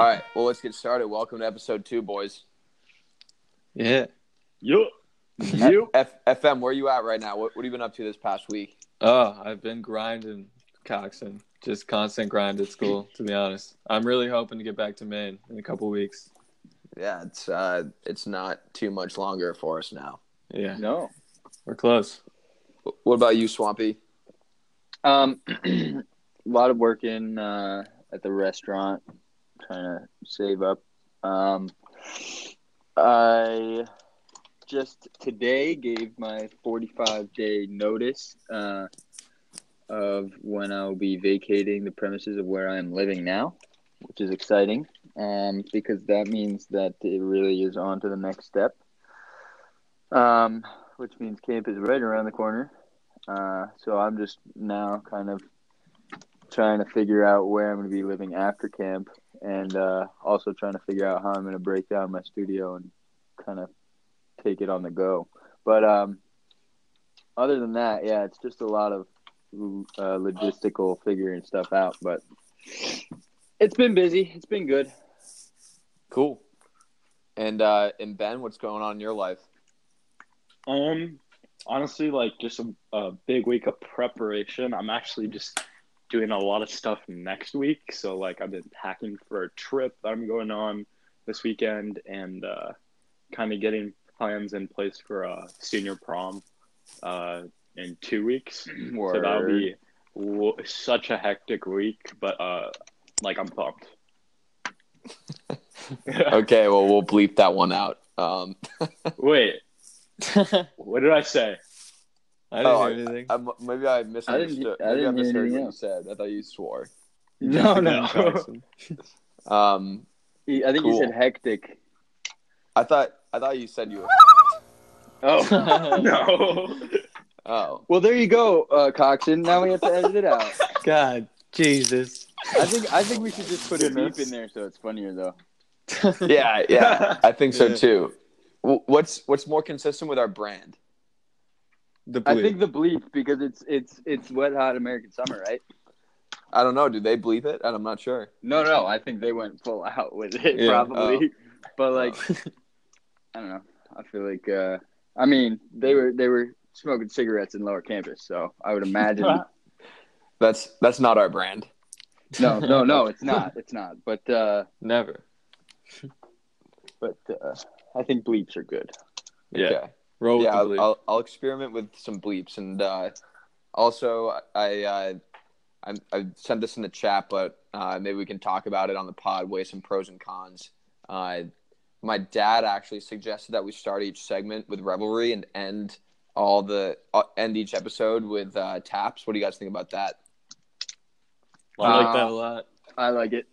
All right, well, let's get started. Welcome to episode two, boys. Yeah. Yup. F- FM, where you at right now? What, what have you been up to this past week? Oh, I've been grinding, Coxon. Just constant grind at school, to be honest. I'm really hoping to get back to Maine in a couple weeks. Yeah, it's uh, it's not too much longer for us now. Yeah, No. we're close. What about you, Swampy? Um, a lot of work in uh, at the restaurant, trying to save up. Um, I just today gave my 45 day notice uh, of when I'll be vacating the premises of where I am living now, which is exciting um, because that means that it really is on to the next step. Um, which means camp is right around the corner. Uh, so I'm just now kind of trying to figure out where I'm going to be living after camp, and uh, also trying to figure out how I'm going to break down my studio and kind of take it on the go. But um, other than that, yeah, it's just a lot of uh, logistical figuring stuff out. But it's been busy. It's been good. Cool. And uh, and Ben, what's going on in your life? Um, honestly, like just a, a big week of preparation. I'm actually just doing a lot of stuff next week. So like I've been packing for a trip that I'm going on this weekend and uh, kind of getting plans in place for a senior prom uh, in two weeks. So that'll be w- such a hectic week, but uh, like I'm pumped. Okay, well, we'll bleep that one out. Um, Wait, what did I say? I didn't Oh, hear anything. I, maybe I misunderstood. I maybe I didn't hear misheard what you said. I thought you swore. No, no. Um, I think Cool. you said hectic. I thought I thought you said you were. Oh no. Oh, well, there you go, uh, Coxon. Now we have to edit it out. God, Jesus. I think I think we should just put a beep in there so it's funnier though. yeah, yeah. I think so too. What's what's more consistent with our brand? The I think the bleep because it's it's it's wet hot American summer, right? I don't know. Do they bleep it? And I'm not sure. No, no, I think they went full out with it Yeah, probably. But like, I don't know. I feel like uh, I mean they were they were smoking cigarettes in lower campus, so I would imagine. That's that's not our brand. no, no, no, it's not. It's not. But uh, Never. but uh, I think bleeps are good. Yeah. Okay. Roll with yeah, the I'll, bleep. I'll, I'll experiment with some bleeps, and uh, also I, uh, I I sent this in the chat, but uh, maybe we can talk about it on the pod. Weigh some pros and cons. Uh, my dad actually suggested that we start each segment with Reveille and end all the uh, end each episode with uh, taps. What do you guys think about that? I like Uh, that a lot. I like it.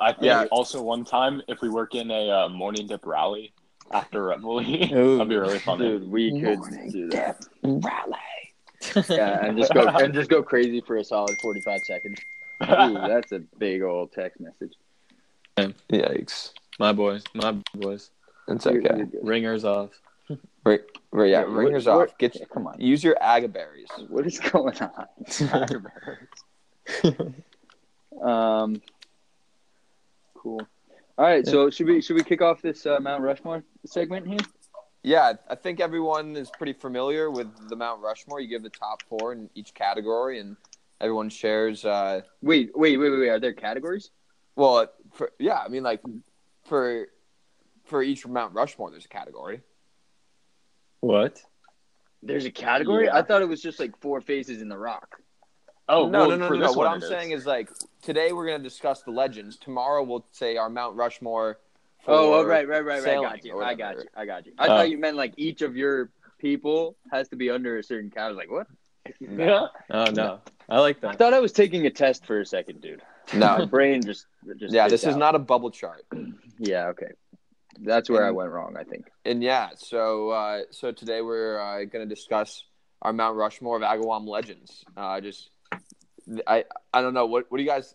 I think Yeah. also one time if we work in a uh, morning dip rally after Reveille, Ooh. that'd be really fun. Dude, we could Morning do that. Rally. Yeah, and just go and just go crazy for a solid forty five seconds. Ooh, that's a big old text message. Yikes! My boys. My boys. It's You're- you're. Ringers off. Right, right, yeah, Yeah, ringers what- off. Get Yeah, come on. use your agaberries. What is going on? um, cool. All right, so should we should we kick off this uh, Mount Rushmore segment here? Yeah, I think everyone is pretty familiar with the Mount Rushmore. You give the top four in each category, and everyone shares. Uh, Wait, wait, wait, wait, wait. Are there categories? well, for, yeah, I mean, like for for each Mount Rushmore, there's a category. What? There's a category. Yeah. I thought it was just like four faces in the rock. Oh no, well, no, no, for no, no. What I'm it saying is like today we're gonna discuss the legends. Tomorrow we'll say our Mount Rushmore. For Oh, oh, right, right, right, right. I got you. I got you. I got you. I Oh. thought you meant like each of your people has to be under a certain count. I was like, what? Yeah. Oh, no. I like that. I thought I was taking a test for a second, dude. My No, brain just just. yeah, spits this is not a bubble chart. Yeah. Okay. That's where I went wrong. I think. And yeah, so uh, so today we're uh, going to discuss our Mount Rushmore of Agawam legends. Uh, just I I don't know what what do you guys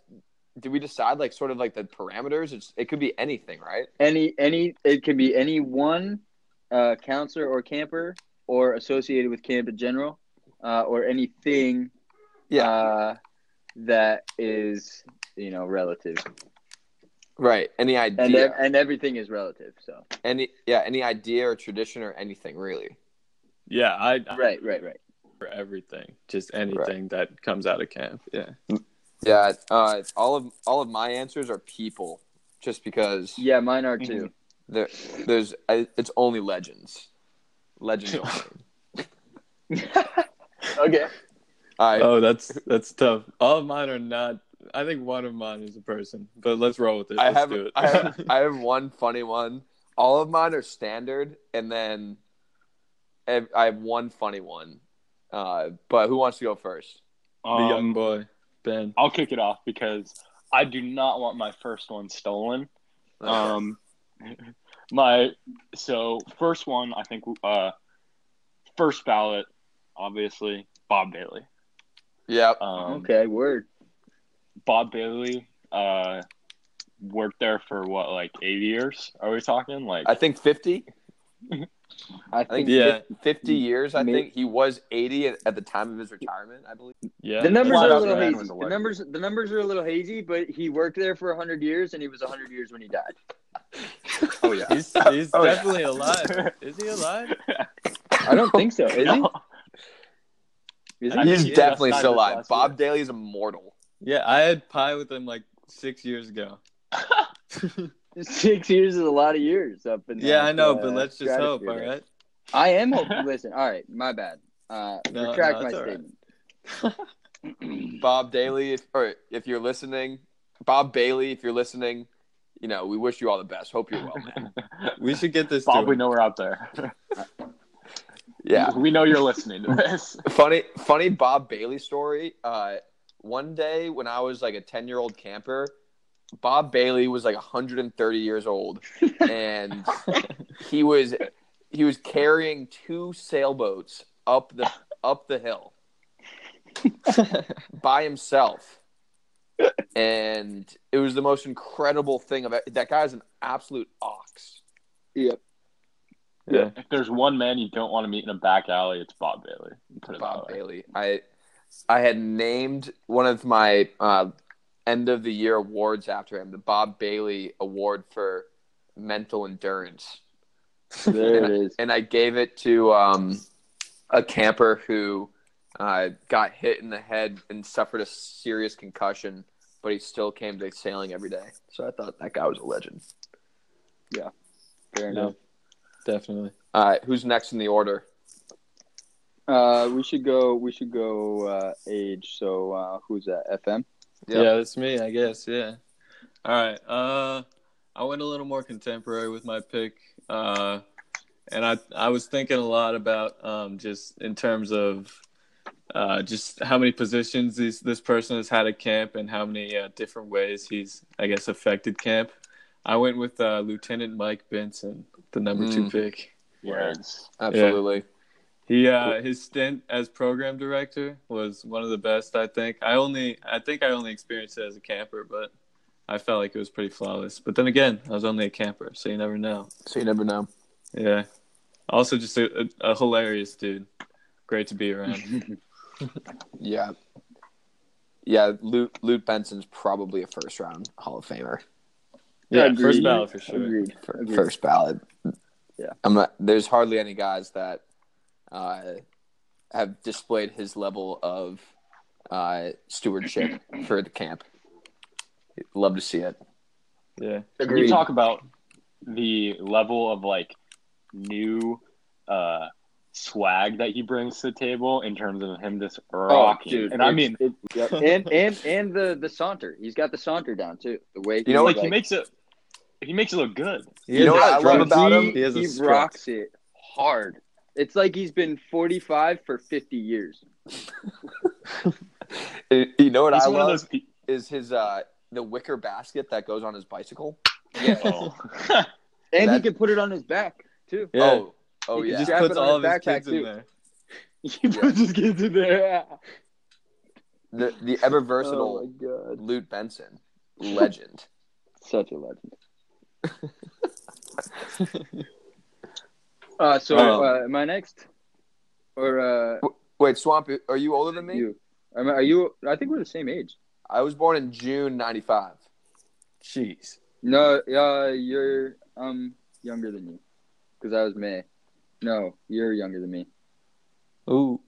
did we decide like sort of like the parameters? It's it could be anything, right? Any any it can be any one uh, counselor or camper or associated with camp in general, uh, or anything Yeah. uh, that is you know relative. Right. Any and idea? ev- and everything is relative. So any yeah, any idea or tradition or anything really. Yeah, I, I right, right, right. For everything, just anything that comes out of camp. Yeah. Yeah, uh, all of all of my answers are people, just because Yeah, mine are too. there, there's I, it's only legends, legends only. okay. All right, Oh, that's that's tough. All of mine are not. I think one of mine is a person, but let's roll with it. I Let's have do it. I have I have one funny one. All of mine are standard, and then I have one funny one. Uh, but who wants to go first? the young Um, boy Ben. I'll kick it off because I do not want my first one stolen. Um, my so first one, I think, uh, first ballot, obviously Bob Bailey. Yep. Um, Okay, word. Bob Bailey, uh, worked there for what, like eight years? Are we talking like? I think fifty. I I think think Yeah. fifty mm. years. I May- think he was eighty at, at the time of his retirement. I believe. Yeah. the numbers are a little hazy. The numbers, the numbers are a little hazy, but he worked there for hundred years, and he was hundred years when he died. oh yeah. He's he's Oh, yeah. definitely alive. Is he alive? I don't think so. Is he? Is he? He's he definitely still alive. Bob Daly is immortal. Yeah, I had pie with him like six years ago. Six years is a lot of years up in. There. Yeah, that, I know, uh, but let's just hope. stratosphere All there. right. I am hoping. Listen, all right, my bad. Uh, No, retract no, my it's all right. statement. Bob Daly, if, or if you're listening, Bob Bailey, if you're listening, you know we wish you all the best. Hope you're well, man. We should get this. Bob, we know we're out there. Yeah, we know you're listening to this. funny, funny Bob Bailey story. Uh, one day when I was like a ten year old camper, Bob Bailey was like 130 years old, and he was he was carrying two sailboats up the up the hill by himself. And it was the most incredible thing of it. That guy's an absolute ox. Yep. Yeah. If there's one man you don't want to meet in a back alley, it's Bob Bailey. Put it Bob. Bailey. I I had named one of my uh, end of the year awards after him, the Bob Bailey Award for Mental Endurance. There it is. and I gave it to um, a camper who uh, got hit in the head and suffered a serious concussion, but he still came to sailing every day. So I thought that guy was a legend. Yeah, fair Yeah, enough. definitely. All right, who's next in the order? Uh, we should go. We should go uh, age. So uh, who's that? FM. Yep. Yeah, that's me, I guess. Yeah. All right. Uh, I went a little more contemporary with my pick, uh, and I I was thinking a lot about um, just in terms of uh, just how many positions this this person has had at camp and how many uh, different ways he's I guess affected camp. I went with uh, Lieutenant Mike Benson, the number two Mm. pick. Words. Absolutely. He uh, his stint as program director was one of the best. I think I only I think I only experienced it as a camper, but I felt like it was pretty flawless. But then again, I was only a camper, so you never know. So you never know. Yeah. Also, just a, a, a hilarious dude. Great to be around. Yeah. Yeah, Lute, Lute Benson's probably a first round Hall of Famer. Yeah, Agreed. first ballot for sure. Agreed. Agreed. first ballot. Yeah. I'm not, there's hardly any guys that uh, have displayed his level of uh, stewardship for the camp. Love to see it. Yeah. You talk about the level of like new uh swag that he brings to the table in terms of him just Oh, rocking. dude. and I mean, it, yep. and and and the the saunter. He's got the saunter down too. The way You know, like, like, he makes it he makes it look good. You know what I love about him? He has a He rocks it hard. It's like he's been 45 for 50 years. You know what He's I one of love those is his uh, the wicker basket that goes on his bicycle. Yeah. oh. And he can put it on his back too. Yeah. Oh, oh He yeah. He just Strap puts it all of his his backpack, kids in there. He puts his kids in there. the the ever Oh versatile my god. Lute Benson, legend. Such a legend. Uh, so Um, uh, am I next? Or uh, Wait, Swamp, are you older than me? you? Am I- Are you? I think we're the same age. I was born in June '95. Jeez. No, uh, you're um younger than you, because I was May. No, you're younger than me. Ooh.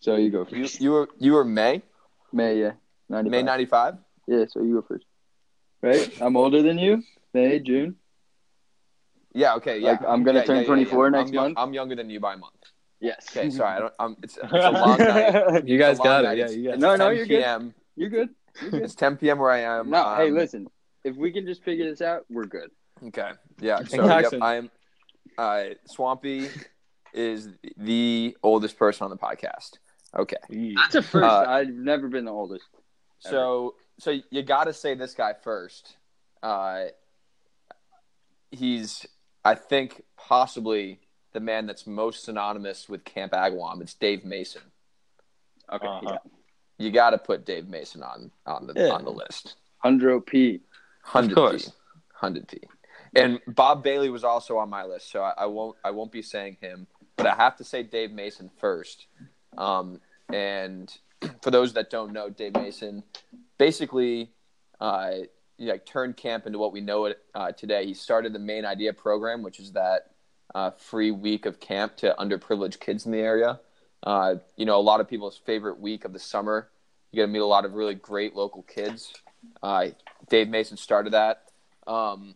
So you go You, first. you were you were May May, yeah, ninety. May ninety five. Yeah, so you go first. Right, I'm older than you. May, June. Yeah. Okay. Yeah. Like, I'm gonna Yeah, turn yeah, yeah, 24 yeah. next I'm young- month. I'm younger than you by a month. Yes. Okay. Sorry. I don't. I'm, it's, it's a long night. You guys It's a long got night. it. Yeah, It's- you got it. No, no, you're good. PM. You're good. You're good. It's 10 p.m. where I am. No, hey, Um, listen. If we can just figure this out, we're good. Okay. Yeah. So yep, I am. Uh, Swampy is the oldest person on the podcast. Okay. That's a first. Uh, I've never been the oldest. So so you got to say this guy first. Uh, he's I think possibly the man that's most synonymous with Camp Agawam. It's Dave Mason. Okay. Uh-huh. Yeah. You got to put Dave Mason on on the Yeah. on the list. Hundred P. Hundred course. P. Hundred P. And Bob Bailey was also on my list, so I, I won't I won't be saying him, but I have to say Dave Mason first. Um, and for those that don't know, Dave Mason basically uh, he, like turned camp into what we know it uh, today. He started the Maine Idea program, which is that uh, free week of camp to underprivileged kids in the area. Uh, you know, a lot of people's favorite week of the summer. You get to meet a lot of really great local kids. Uh, Dave Mason started that. Um,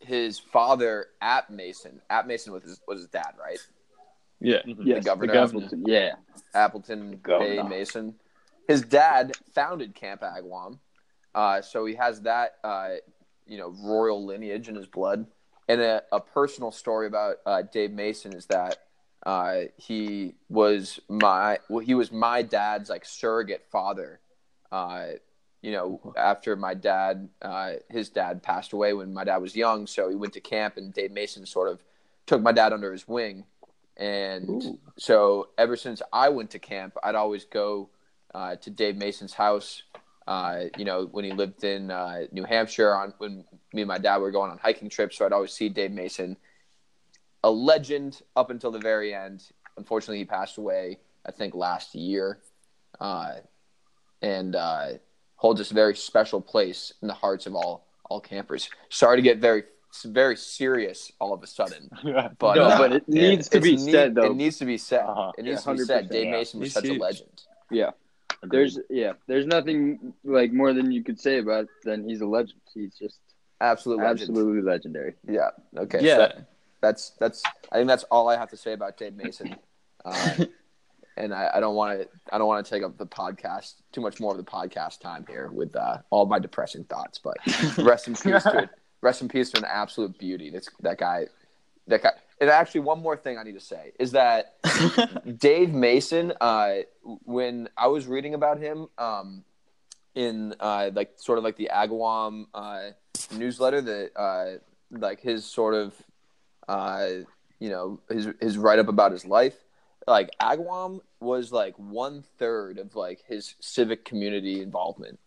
his father, App Mason, App Mason was his, was his dad, right? Yeah. Yes, governor. governor. Yeah. Appleton Governor. Bay Mason. His dad founded Camp Agawam, uh, so he has that uh, you know royal lineage in his blood. And a, a personal story about uh, Dave Mason is that uh, he was my well, he was my dad's like surrogate father. Uh, you know, after my dad, uh, his dad passed away when my dad was young, so he went to camp, and Dave Mason sort of took my dad under his wing. And Ooh. so ever since I went to camp, I'd always go uh, to Dave Mason's house. Uh, you know, when he lived in uh, New Hampshire, on when me and my dad were going on hiking trips, so I'd always see Dave Mason, a legend up until the very end. Unfortunately, he passed away, I think, last year, uh, and uh, holds this very special place in the hearts of all all campers. Sorry to get very very serious all of a sudden, but No, uh, but it needs to it's be need- said, though. It needs to be said. Uh-huh. It needs Yeah, to be said. Dave yeah. Mason was He's such huge. a legend. There's yeah. There's nothing like more than you could say about than he's a legend. He's just Absolute legend. absolutely legendary. Yeah. Okay. so Yeah. that- that's that's. I think that's all I have to say about Dave Mason. Uh, and I, I don't want to. I don't want to take up the podcast too much more of the podcast time here with uh, all my depressing thoughts. But rest in peace to rest in peace to an absolute beauty. That's that guy. That guy. And actually, one more thing I need to say is that Dave Mason, uh, when I was reading about him um, in uh, like sort of like the Agawam uh, newsletter, that uh, like his sort of uh, you know his his write up about his life, like Agawam was like one third of like his civic community involvement.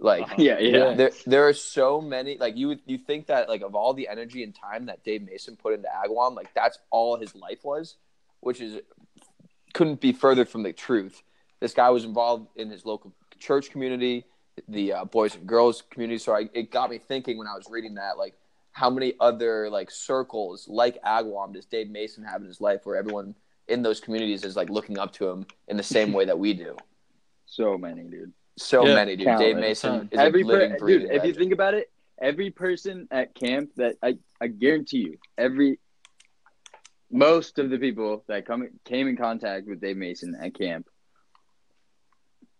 Like Uh-huh. Yeah, yeah. Yeah. there there are so many like you would you think that like of all the energy and time that Dave Mason put into Agawam, like that's all his life was, which is couldn't be further from the truth. This guy was involved in his local church community, the uh, boys and girls community. So I, it got me thinking when I was reading that, like how many other like circles like Agawam does Dave Mason have in his life, where everyone in those communities is like looking up to him in the same way that we do. So many, dude. So Yeah, many, dude. countless. Dave Mason is every a per- living, dude, breathing if you think about it, every person at camp that I, I guarantee you, every most of the people that come came in contact with Dave Mason at camp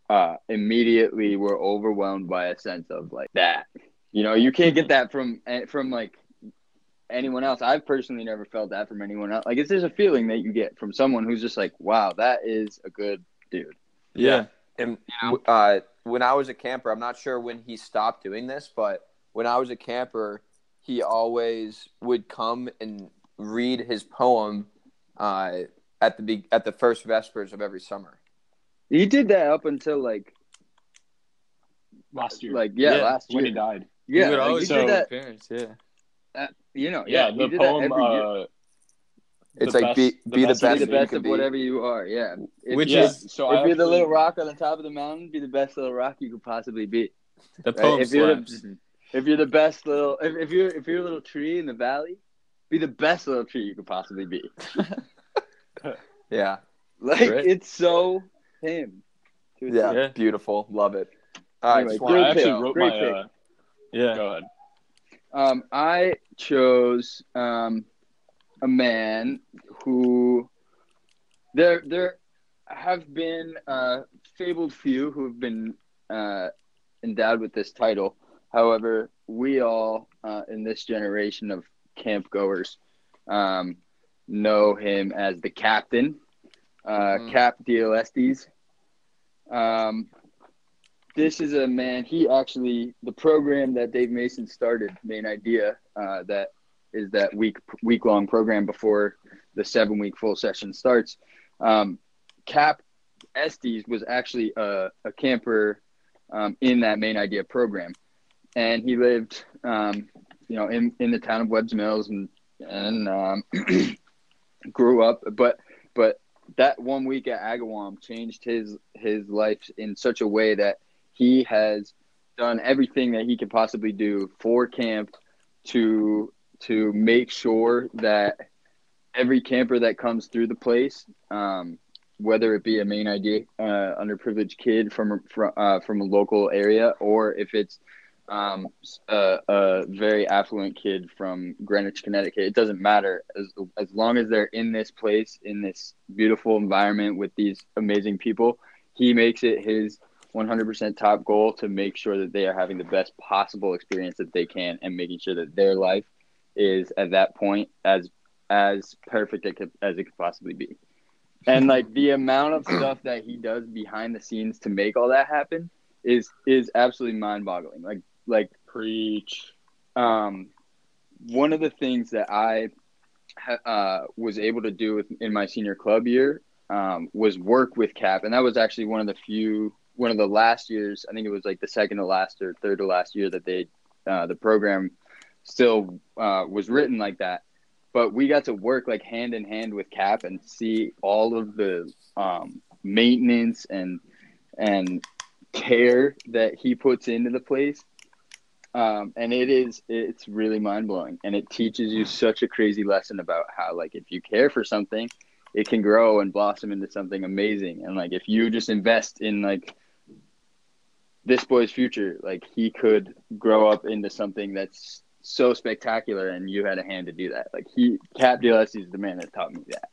uh immediately were overwhelmed by a sense of like that. You know, you can't get that from eh, from like anyone else. I've personally never felt that from anyone else. Like it's just a feeling that you get from someone who's just like, wow, that is a good dude. yeah. And uh, when I was a camper, I'm not sure when he stopped doing this, but when I was a camper, he always would come and read his poem uh, at the be- at the first vespers of every summer. He did that up until like last year. like yeah, Yeah, last when he died. Yeah, he would like, always he so- did that. appearance. Yeah. You know, Yeah, yeah, he the did that poem. every year. Uh, It's the like best- be, the be the best best, be the you best can of be. whatever you are. Yeah, if, Which yeah, is- so if I you're the little rock on the top of the mountain, be the best little rock you could possibly be. The Right? if you're the, if you're the best little, if, if you're if you're a little tree in the valley, be the best little tree you could possibly be. Yeah. Like Great. it's so him. Yeah. Yeah. Beautiful. Love it. All right. Anyway, just I wanted great to- actually pick. wrote Great my. Uh, Yeah. go ahead. Um, I chose um, a man who there there have been uh, fabled few who have been uh, endowed with this title. However, we all uh, in this generation of camp goers um, know him as the captain, uh, Mhm. Cap Dialestes. Um, this is a man. He actually the program that Dave Mason started, Maine Idea uh, that is that week week long program before the seven week full session starts. Um, Cap Estes was actually a, a camper um, in that Maine Idea program, and he lived, um, you know, in, in the town of Webbs Mills and and um, grew up. But but that one week at Agawam changed his his life in such a way that he has done everything that he could possibly do for camp to to make sure that every camper that comes through the place, um, whether it be a main ID uh, underprivileged kid from from uh, from a local area, or if it's um, a, a very affluent kid from Greenwich, Connecticut, it doesn't matter as as long as they're in this place in this beautiful environment with these amazing people. He makes it his 100% top goal to make sure that they are having the best possible experience that they can and making sure that their life is at that point as as perfect it could, as it could possibly be. And like the amount of stuff that he does behind the scenes to make all that happen is is absolutely mind-boggling. Like like Preach. um, one of the things that I uh, was able to do with, in my senior club year um, was work with Cap, and that was actually one of the few, one of the last years. I think it was like the second to last or third to last year that they, uh, the program, still uh, was written like that. But we got to work like hand in hand with Cap and see all of the um, maintenance and and care that he puts into the place um, and it is it's really mind blowing, and it teaches you such a crazy lesson about how like if you care for something, it can grow and blossom into something amazing. And like if you just invest in like this boy's future, like he could grow up into something that's so spectacular, and you had a hand to do that. Like he Cap Gillespie is the man that taught me that.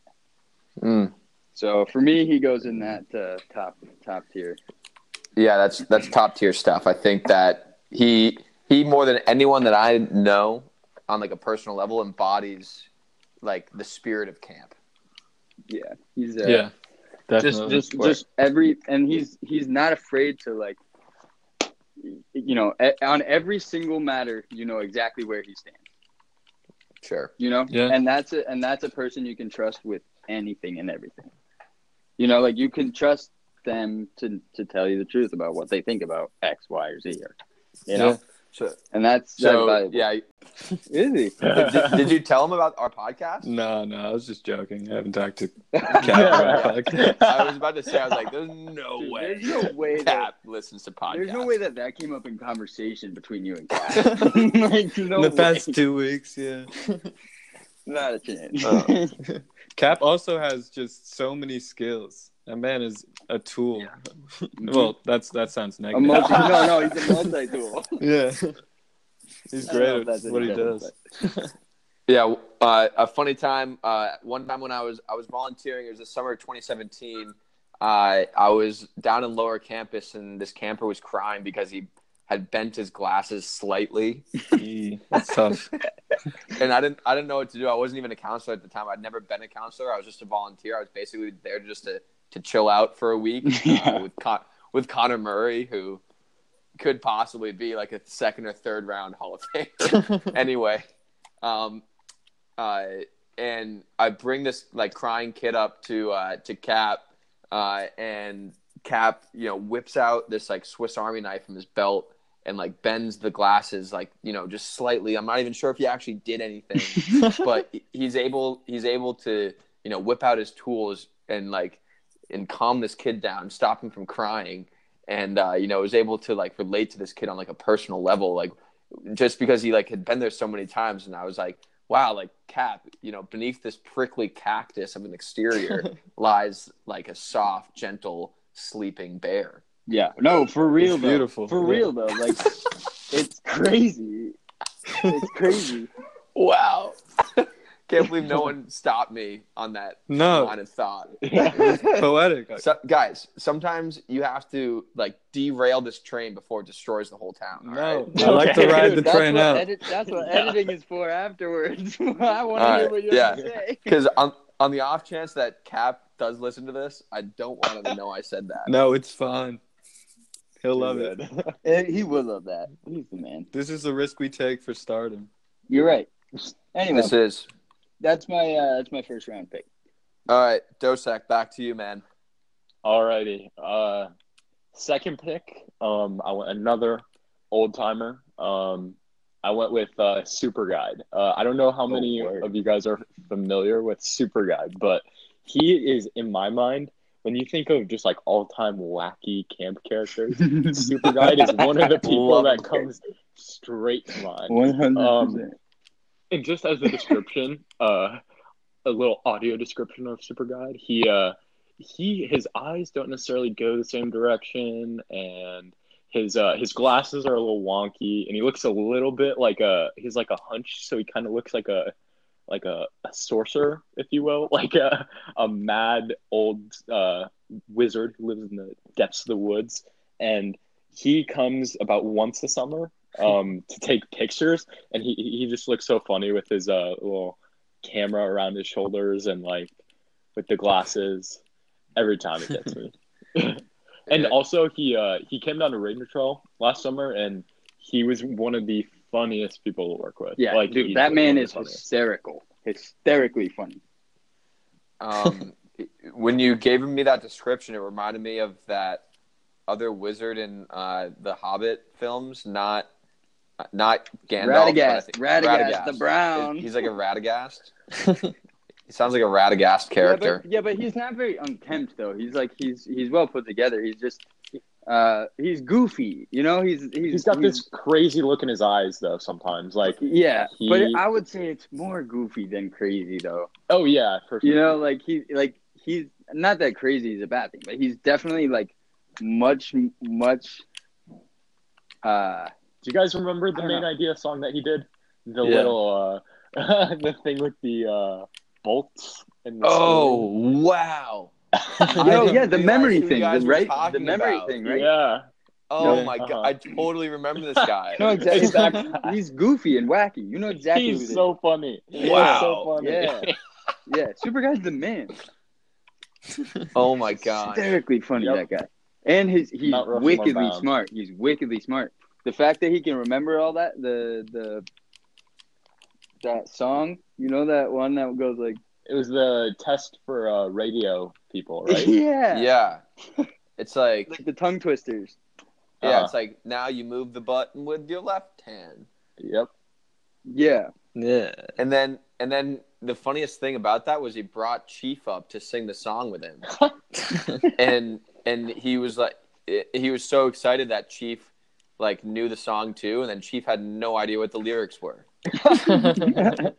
Mm. So for me, he goes in that uh, top top tier. Yeah, that's that's top tier stuff. I think that he he more than anyone that I know on like a personal level embodies like the spirit of camp. Yeah, he's uh, Yeah. just just just every and he's he's not afraid to like you know e- on every single matter you know exactly where he stands Sure. you know Yeah. and that's a and that's a person you can trust with anything and everything you know like you can trust them to to tell you the truth about what they think about x y or z or you know Yeah. So, and that's that's so valuable. yeah. is he did, did you tell him about our podcast? No, no, I was just joking. I haven't talked to Cap about podcast. I was about to say, I was like, "There's no Dude, way." there's no way that listens to podcasts. there's no way that that came up in conversation between you and Kat. like, no In the past two weeks, yeah. Not a chance. Oh. Cap also has just so many skills. That man is a tool. well, that's that sounds a negative. multi- no, no, he's a multi-tool. yeah. He's great at what he does. Yeah, uh, a funny time. Uh, one time when I was I was volunteering, it was the summer of 2017. Uh, I was down in lower campus, and this camper was crying because he had bent his glasses slightly, That's tough. and I didn't I didn't know what to do. I wasn't even a counselor at the time. I'd never been a counselor. I was just a volunteer. I was basically there just to to chill out for a week uh, with Con- with Connor Murray, who could possibly be like a second or third round Hall of Famer. anyway, um, uh, and I bring this like crying kid up to uh, to Cap, uh, and Cap, you know, whips out this like Swiss Army knife from his belt and like bends the glasses like you know just slightly. I'm not even sure if he actually did anything, but he's able he's able to you know whip out his tools and like and calm this kid down, stop him from crying, and uh, you know was able to like relate to this kid on like a personal level, like just because he like had been there so many times, and I was like, wow, like Cap, you know, beneath this prickly cactus of an exterior lies like a soft, gentle, sleeping bear. Yeah, no, for real, It's though. beautiful. For Yeah. real though, like it's crazy. It's crazy. Wow. Can't believe no one stopped me on that No. line of thought. Poetic. So, guys, sometimes you have to like derail this train before it destroys the whole town. No, right? I like to ride dude, the train out. Edit, that's what editing is for afterwards. I want to hear what you yeah. say. Because on on the off chance that Cap does listen to this, I don't want him to know I said that. No, it's fine. He'll love it. He will love that. He's the man. This is the risk we take for stardom. You're right. Anyway, This is that's my uh, that's my first round pick. all right. Dosek, back to you, man. Alrighty. Uh, second pick. Um, I went another old timer. Um, I went with uh, Super Guide. Uh, I don't know how many word. of you guys are familiar with Super Guide, but he is in my mind. When you think of just like all-time wacky camp characters, Super Guide is one of the people Love that him. comes straight to mind. One hundred Um, percent. And just as a description, uh, a little audio description of Super Guide, he uh, he his eyes don't necessarily go the same direction, and his uh, his glasses are a little wonky, and he looks a little bit like a he's like a hunch, so he kind of looks like a like a, a sorcerer, if you will, like a a mad old uh, wizard who lives in the depths of the woods, and he comes about once a summer um, to take pictures, and he he just looks so funny with his uh, little camera around his shoulders and like with the glasses. Every time it gets me. and also he uh, he came down to Ranger Trail last summer, and he was one of the funniest people to work with. Yeah, like dude, that man is hysterical, hysterically funny. Um, when you gave me that description, it reminded me of that other wizard in uh, the Hobbit films, not not Gandalf. but I Radagast, Radagast, the Brown. He's like a Radagast. he sounds like a Radagast character. Yeah but, yeah, but he's not very unkempt though. He's like he's he's well put together. He's just uh he's goofy. You know, he's he's, He's got this crazy look in his eyes, though. Sometimes, like, Yeah, but I would say it's more goofy than crazy though. oh yeah, for sure. You know, like he like he's not that crazy is a bad thing, but he's definitely like much much uh Do you guys remember the main know. idea song that he did? The Yeah. little uh the thing with the uh bolts and the Oh wow! Yo, yeah, the memory thing, the right, the memory about. thing, right? Yeah. Oh Yeah. my Uh-huh. god! I totally remember this guy. You know exactly. Exactly. he's goofy and wacky. You know exactly. He's it so funny. He's Wow. so funny. Yeah. yeah. Super guy's the man. Oh my god! Hysterically funny Yep. that guy, and his he's wickedly smart. He's wickedly smart. The fact that he can remember all that, the the that song, you know that one that goes like, It was the test for uh, radio people, right? yeah, Yeah, it's like like the tongue twisters. yeah, Uh-huh. it's like now you move the button with your left hand. Yep. Yeah, Yeah. And then and then the funniest thing about that was he brought Chief up to sing the song with him. and and he was like he was so excited that Chief like knew the song too and then Chief had no idea what the lyrics were.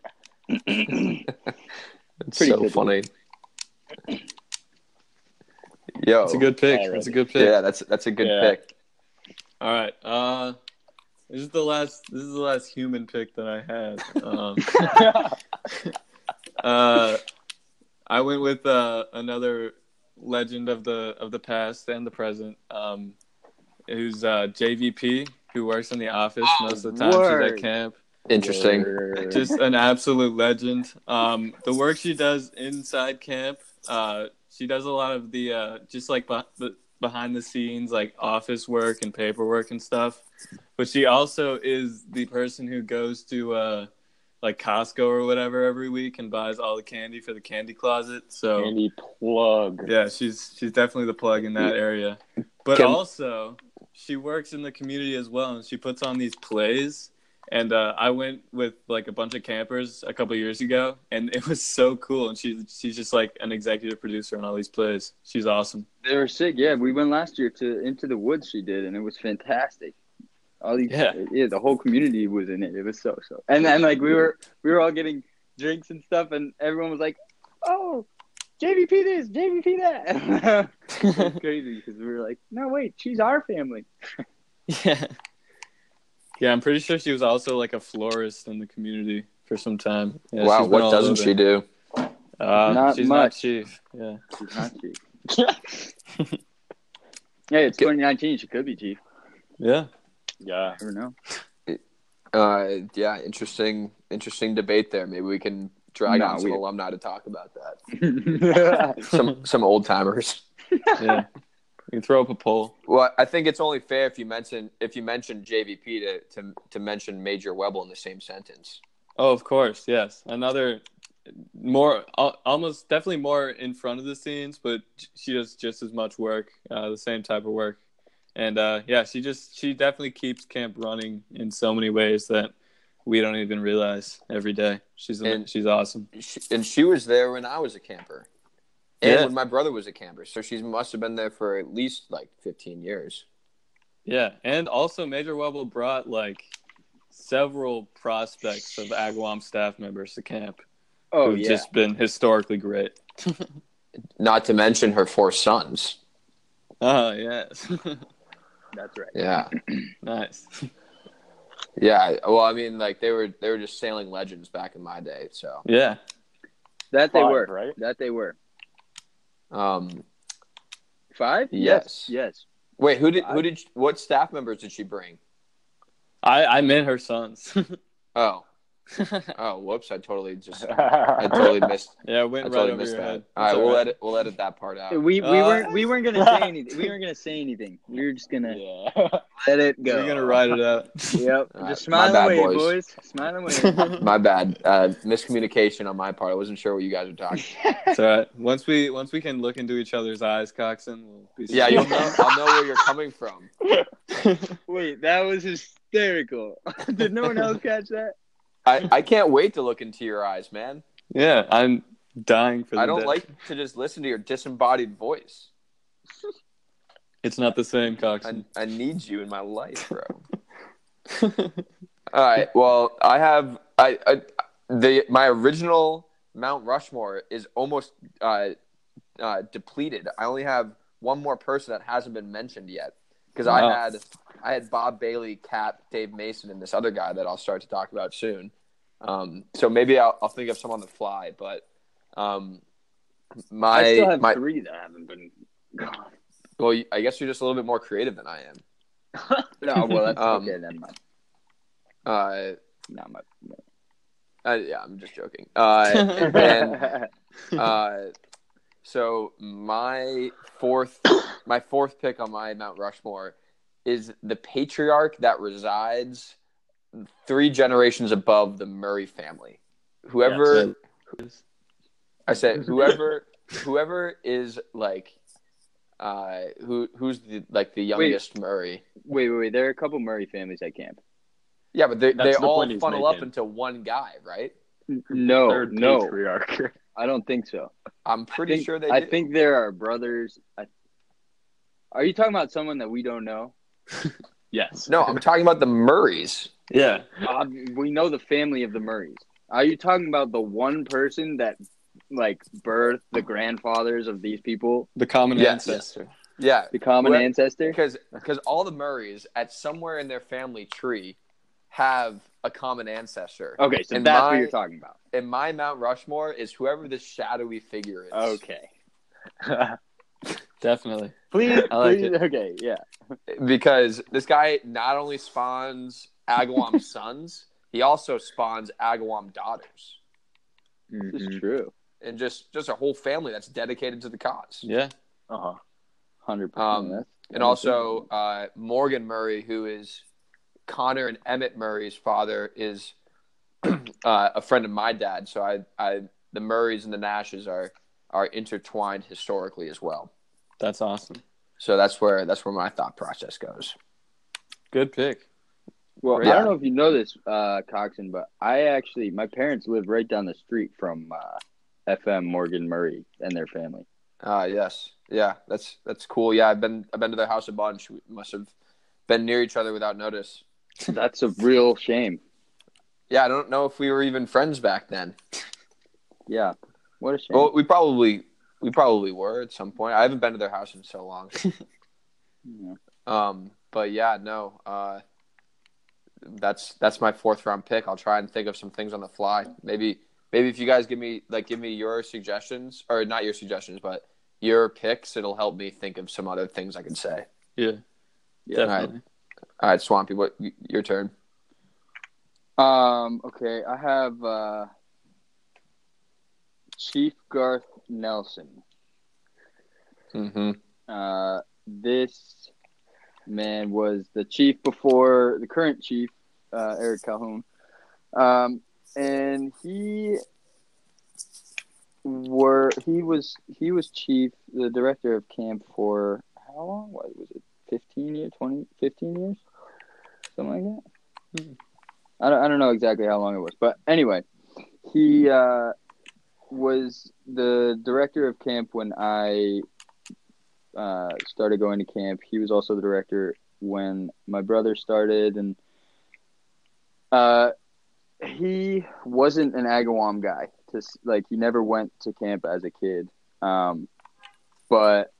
It's Pretty so typical. funny. Yo. That's a good pick. Alright. That's a good pick. Yeah, that's that's a good Yeah. pick. All right. Uh, this is the last. This is the last human pick that I had. Um, uh, I went with uh, another legend of the of the past and the present. Um, who's uh, JVP, who works in the office most of the time. She's at camp. Interesting. Just an absolute legend. Um, the work she does inside camp. Uh, she does a lot of the uh, just like beh- the behind the scenes like office work and paperwork and stuff. But she also is the person who goes to uh, like Costco or whatever every week and buys all the candy for the candy closet. So Andy plug. yeah, she's she's definitely the plug in that area. But Can- also, she works in the community as well, and she puts on these plays. And uh, I went with like a bunch of campers a couple years ago, and it was so cool. And she's she's just like an executive producer on all these plays. She's awesome. They were sick. Yeah, we went last year to Into the Woods. She did, and it was fantastic. All these, Yeah. yeah. the whole community was in it. It was so so. And then like we were we were all getting drinks and stuff, and everyone was like, "Oh, JVP this, JVP that." it was crazy because we were like, "No, wait, she's our family." Yeah. Yeah, I'm pretty sure she was also like a florist in the community for some time. Yeah, wow, what doesn't over. she do? Uh, Not she's not chief. Yeah. She's not chief. hey, it's 2019. She could be chief. Yeah. Yeah. Never know. Uh, yeah, interesting, interesting debate there. Maybe we can drag No, on some we- alumni to talk about that. Some some old timers. Yeah. You can throw up a poll. Well, I think it's only fair if you mention if you mention JVP to to, to mention Major Webble in the same sentence. Oh, of course. Yes. Another more, almost definitely more in front of the scenes, but she does just as much work, uh, the same type of work. And uh, yeah, she just, she definitely keeps camp running in so many ways that we don't even realize every day. She's, And- she's awesome. She, and she was there when I was a camper, and Yeah. when my brother was a camper. So she must have been there for at least like fifteen years. Yeah, and also Major Webble brought like several prospects of Agawam staff members to camp Oh who've yeah. just been historically great. Not to mention her four sons. Oh yes, That's right. Yeah, nice. yeah. Well, I mean, like they were they were just sailing legends back in my day. So, Yeah, That they Five, were. right? That they were. Um, Five? Yes. Yes. wait, who did who did what staff members did she bring? I I meant her sons. Oh, oh, whoops! I totally just I totally missed. yeah, I went right totally over missed your that. head. All right, It's we'll all edit we'll edit that part out. We we Uh, weren't we weren't gonna say anything. We weren't gonna say anything. We were just gonna yeah. let it go. We're gonna write it out. Yep. All right, Just my smile bad, away, boys. boys. Smile away. My bad. Uh, miscommunication on my part. I wasn't sure what you guys were talking. It's all right. Once we once we can look into each other's eyes, Coxon, we'll be Yeah, you'll know. I'll know where you're coming from. Wait, that was hysterical. Did no one else catch that? I, I can't wait to look into your eyes, man. yeah, I'm dying for. The I don't day. like to just listen to your disembodied voice. It's not the same, I, Coxon. I need you in my life, bro. All right. Well, I have I, I the my original Mount Rushmore is almost uh, uh, depleted. I only have one more person that hasn't been mentioned yet because I had I had Bob Bailey, Cap, Dave Mason, and this other guy that I'll start to talk about soon. Um, so maybe I'll, I'll think of some on the fly, but um, my I still have my three that haven't been gone. well, I guess you're just a little bit more creative than I am. No, well that's Um, okay then. Uh, Not my. uh, yeah, I'm just joking. Uh, and uh, so my fourth, my fourth pick on my Mount Rushmore is the patriarch that resides three generations above the Murray family. Whoever I said, whoever, whoever is like, uh, who who's the like the youngest Murray? wait, wait, wait. There are a couple Murray families at camp. Yeah, but they, they the all funnel up into one guy, right? No, Third no, patriarch. I don't think so. I'm pretty think, sure they. I do. think there are brothers. I, are you talking about someone that we don't know? Yes. No, I'm talking about the Murrays. Yeah. Uh, we know the family of the Murrays. Are you talking about the one person that like birthed the grandfathers of these people, The common Yes. ancestor. Yeah, the common Whoever- ancestor? because because all the Murrays at somewhere in their family tree have a common ancestor. Okay, so And that's my- what you're talking about. And my Mount Rushmore is whoever this shadowy figure is. Okay, Definitely. please, I like please- it. Okay, yeah. Because this guy not only spawns Agawam sons, he also spawns Agawam daughters, This Mm-hmm. is true. and just just a whole family that's dedicated to the cause. Yeah. Uh huh. Hundred Um, percent. and also uh, Morgan Murray, who is Connor and Emmett Murray's father, is uh, a friend of my dad. So I, I, the Murrays and the Nashes are are intertwined historically as well. That's awesome. So that's where that's where my thought process goes. Good pick. Well, Yeah. I don't know if you know this, uh, Coxon, but I actually my parents live right down the street from uh, FM Morgan Murray and their family. Uh, yes, yeah, that's that's cool. Yeah, I've been I've been to their house a bunch. We must have been near each other without notice. That's a real shame. Yeah, I don't know if we were even friends back then. Yeah. What a shame. Well, we probably we probably were at some point. I haven't been to their house in so long. Yeah. Um, but yeah, no. Uh, that's that's my fourth round pick. I'll try and think of some things on the fly. Maybe maybe if you guys give me like give me your suggestions or not your suggestions, but your picks, it'll help me think of some other things I could say. Yeah, Yeah. definitely. All right, Swampy, what your turn? Um, okay, I have uh, Chief Garth Nelson. Mm-hmm. Uh, this man was the chief before the current chief, uh, Eric Calhoun. Um, and he were he was he was chief, the director of camp for how long? What was it? 15 years, 20, 15 years? Something like that. Hmm. I don't, I don't know exactly how long it was, but anyway, he uh, was the director of camp when I uh, started going to camp. He was also the director when my brother started, and uh, he wasn't an Agawam guy. To like, he never went to camp as a kid, um, but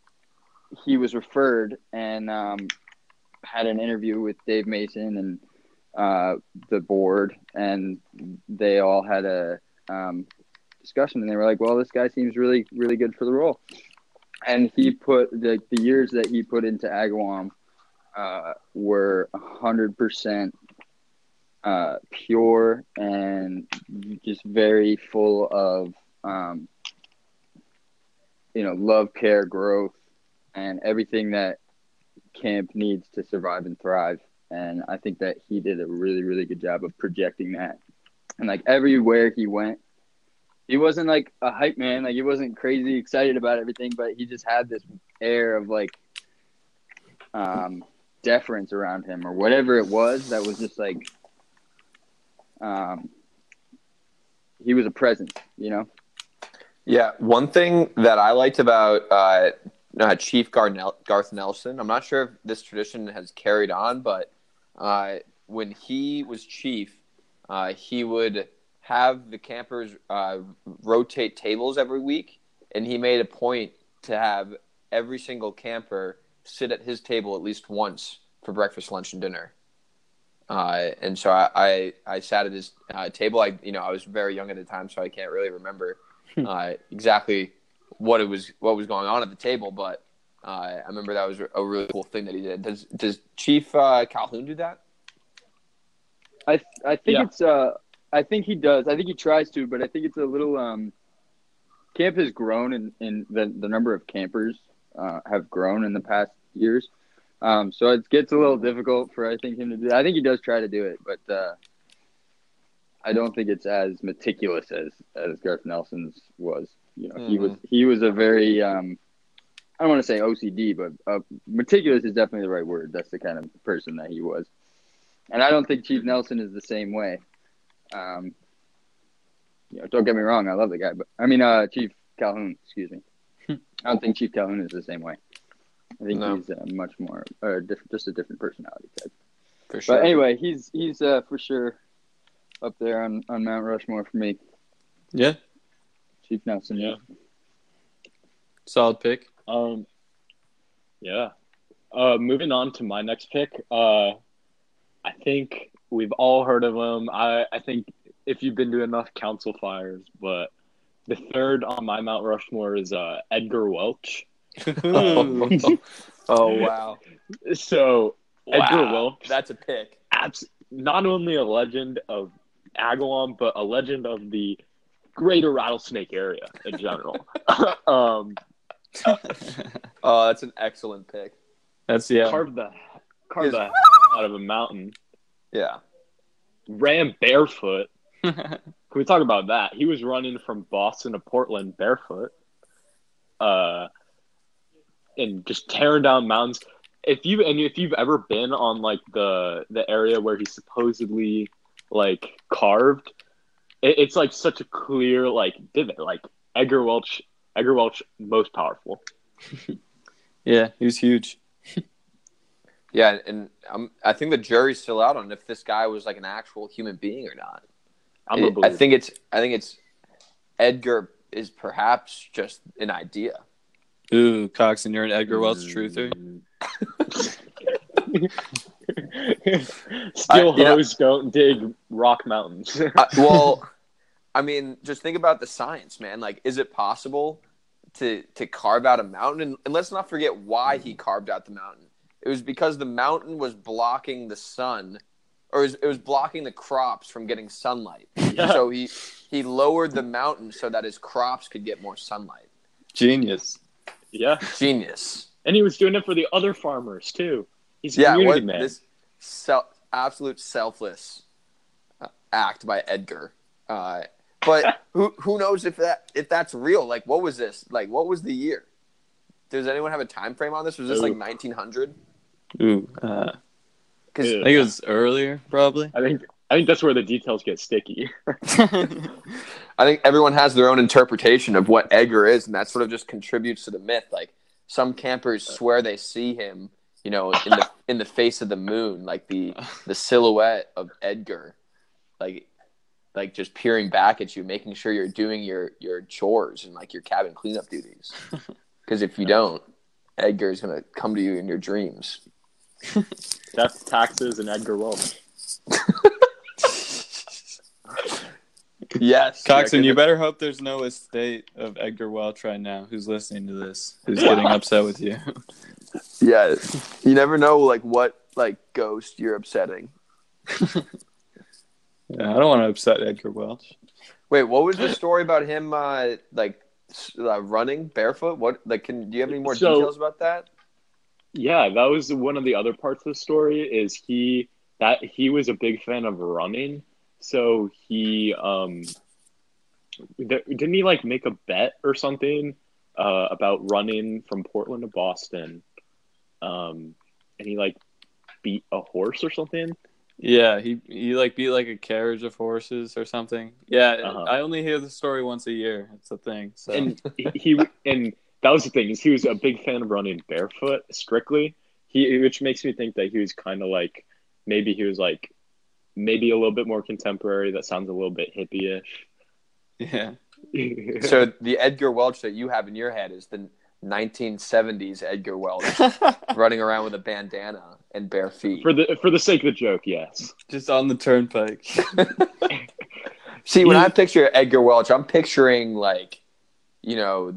he was referred and um, had an interview with Dave Mason and uh, the board, and they all had a um, discussion, and they were like, "Well, this guy seems really, really good for the role." And he put the the years that he put into Agawam uh, were hundred percent uh, pure and just very full of um, you know love, care, growth, and everything that camp needs to survive and thrive. And I think that he did a really, really good job of projecting that. And like everywhere he went, he wasn't like a hype man. Like he wasn't crazy excited about everything, but he just had this air of like um, deference around him or whatever it was that was just like um, he was a presence, you know. Yeah, one thing that I liked about uh, uh, Chief Gar- Garth Nelson, I'm not sure if this tradition has carried on, but uh, when he was chief, uh, he would have the campers uh, rotate tables every week, and he made a point to have every single camper sit at his table at least once for breakfast, lunch, and dinner. Uh, and so I, I, I sat at his uh, table. I you know I was very young at the time, so I can't really remember uh, exactly what it was what was going on at the table, but uh, I remember that was a really cool thing that he did. Does does Chief uh, Calhoun do that? I I think Yeah. it's uh I think he does. I think he tries to, but I think it's a little um camp has grown and in, the the number of campers uh, have grown in the past years. Um, so it gets a little difficult for I think him to do. I think he does try to do it, but uh, I don't think it's as meticulous as as Garth Nelson's was. You know, he was he was a very um, I don't want to say OCD, but uh, meticulous is definitely the right word. That's the kind of person that he was, and I don't think Chief Nelson is the same way. Um, you know, don't get me wrong, I love the guy, but I mean, uh, Chief Calhoun, excuse me. I don't think Chief Calhoun is the same way. I think No. he's uh, much more, or different, just a different personality type. For sure. But anyway, he's he's uh, for sure up there on, on Mount Rushmore for me. Yeah, Chief Nelson. Yeah. solid pick. Um, yeah. Uh, moving on to my next pick. Uh, I think we've all heard of him. I, I think if you've been to enough council fires, but the third on my Mount Rushmore is uh, Edgar Welch. oh, oh, wow. So Edgar Wow. Welch, That's a pick. abs- not only a legend of Agawam, but a legend of the greater rattlesnake area in general. um, Oh, that's an excellent pick. That's yeah. carved the carved the out of a mountain. Yeah. ran barefoot. Can we talk about that? He was running from Boston to Portland barefoot, uh, and just tearing down mountains. If you and if you've ever been on like the the area where he supposedly like carved, it, it's like such a clear like divot. Like Edgar Welch, Edgar Welch, most powerful. yeah, he was huge. Yeah, and um, I think the jury's still out on if this guy was like an actual human being or not. I'm a I- I think it's I think it's Edgar is perhaps just an idea. Ooh, Coxon, you're an Edgar Welch truther. Steel I- you know- don't dig rock mountains. Uh, well, I mean, just think about the science, man. Like, is it possible to to carve out a mountain? And, and let's not forget why he carved out the mountain. It was because the mountain was blocking the sun, or it was, it was blocking the crops from getting sunlight. Yeah. So he he lowered the mountain so that his crops could get more sunlight. Genius. Yeah, Genius. and he was doing it for the other farmers too. He's a Yeah, community man. this self, absolute selfless uh, act by Edgar. Uh, but who who knows if that if that's real? Like, what was this? Like, what was the year? Does anyone have a time frame on this? Was this like 1900? Ooh, uh, Because Ew. I think it was earlier, probably. I think I think that's where the details get sticky. I think everyone has their own interpretation of what Edgar is, and that sort of just contributes to the myth. Like some campers swear they see him, you know, in the in the face of the moon, like the the silhouette of Edgar, like like just peering back at you, making sure you're doing your your chores and like your cabin cleanup duties. Because if you don't, Edgar is gonna come to you in your dreams. That's taxes, and Edgar Welch. Yes, Coxon, you better hope there's no estate of Edgar Welch right now who's listening to this, who's getting upset with you. Yeah, you never know like what like ghost you're upsetting. Yeah, I don't want to upset Edgar Welch. Wait, what was the story about him uh, like uh, running barefoot? What like can do you have any more So- details about that? Yeah, that was one of the other parts of the story. Is he that he was a big fan of running, so he um th- didn't he like make a bet or something uh, about running from Portland to Boston, um, and he like beat a horse or something. Yeah, he he like beat like a carriage of horses or something. Yeah, Uh-huh. I only hear the story once a year. It's a thing. So and he- he and that was the thing is he was a big fan of running barefoot strictly he which makes me think that he was kind of like maybe he was like maybe a little bit more contemporary. That sounds a little bit hippie-ish. Yeah, So the Edgar Welch that you have in your head is the 1970s Edgar Welch running around with a bandana and bare feet. for the for the sake of the joke yes. Just on the turnpike. See, when I picture Edgar Welch, I'm picturing like, you know,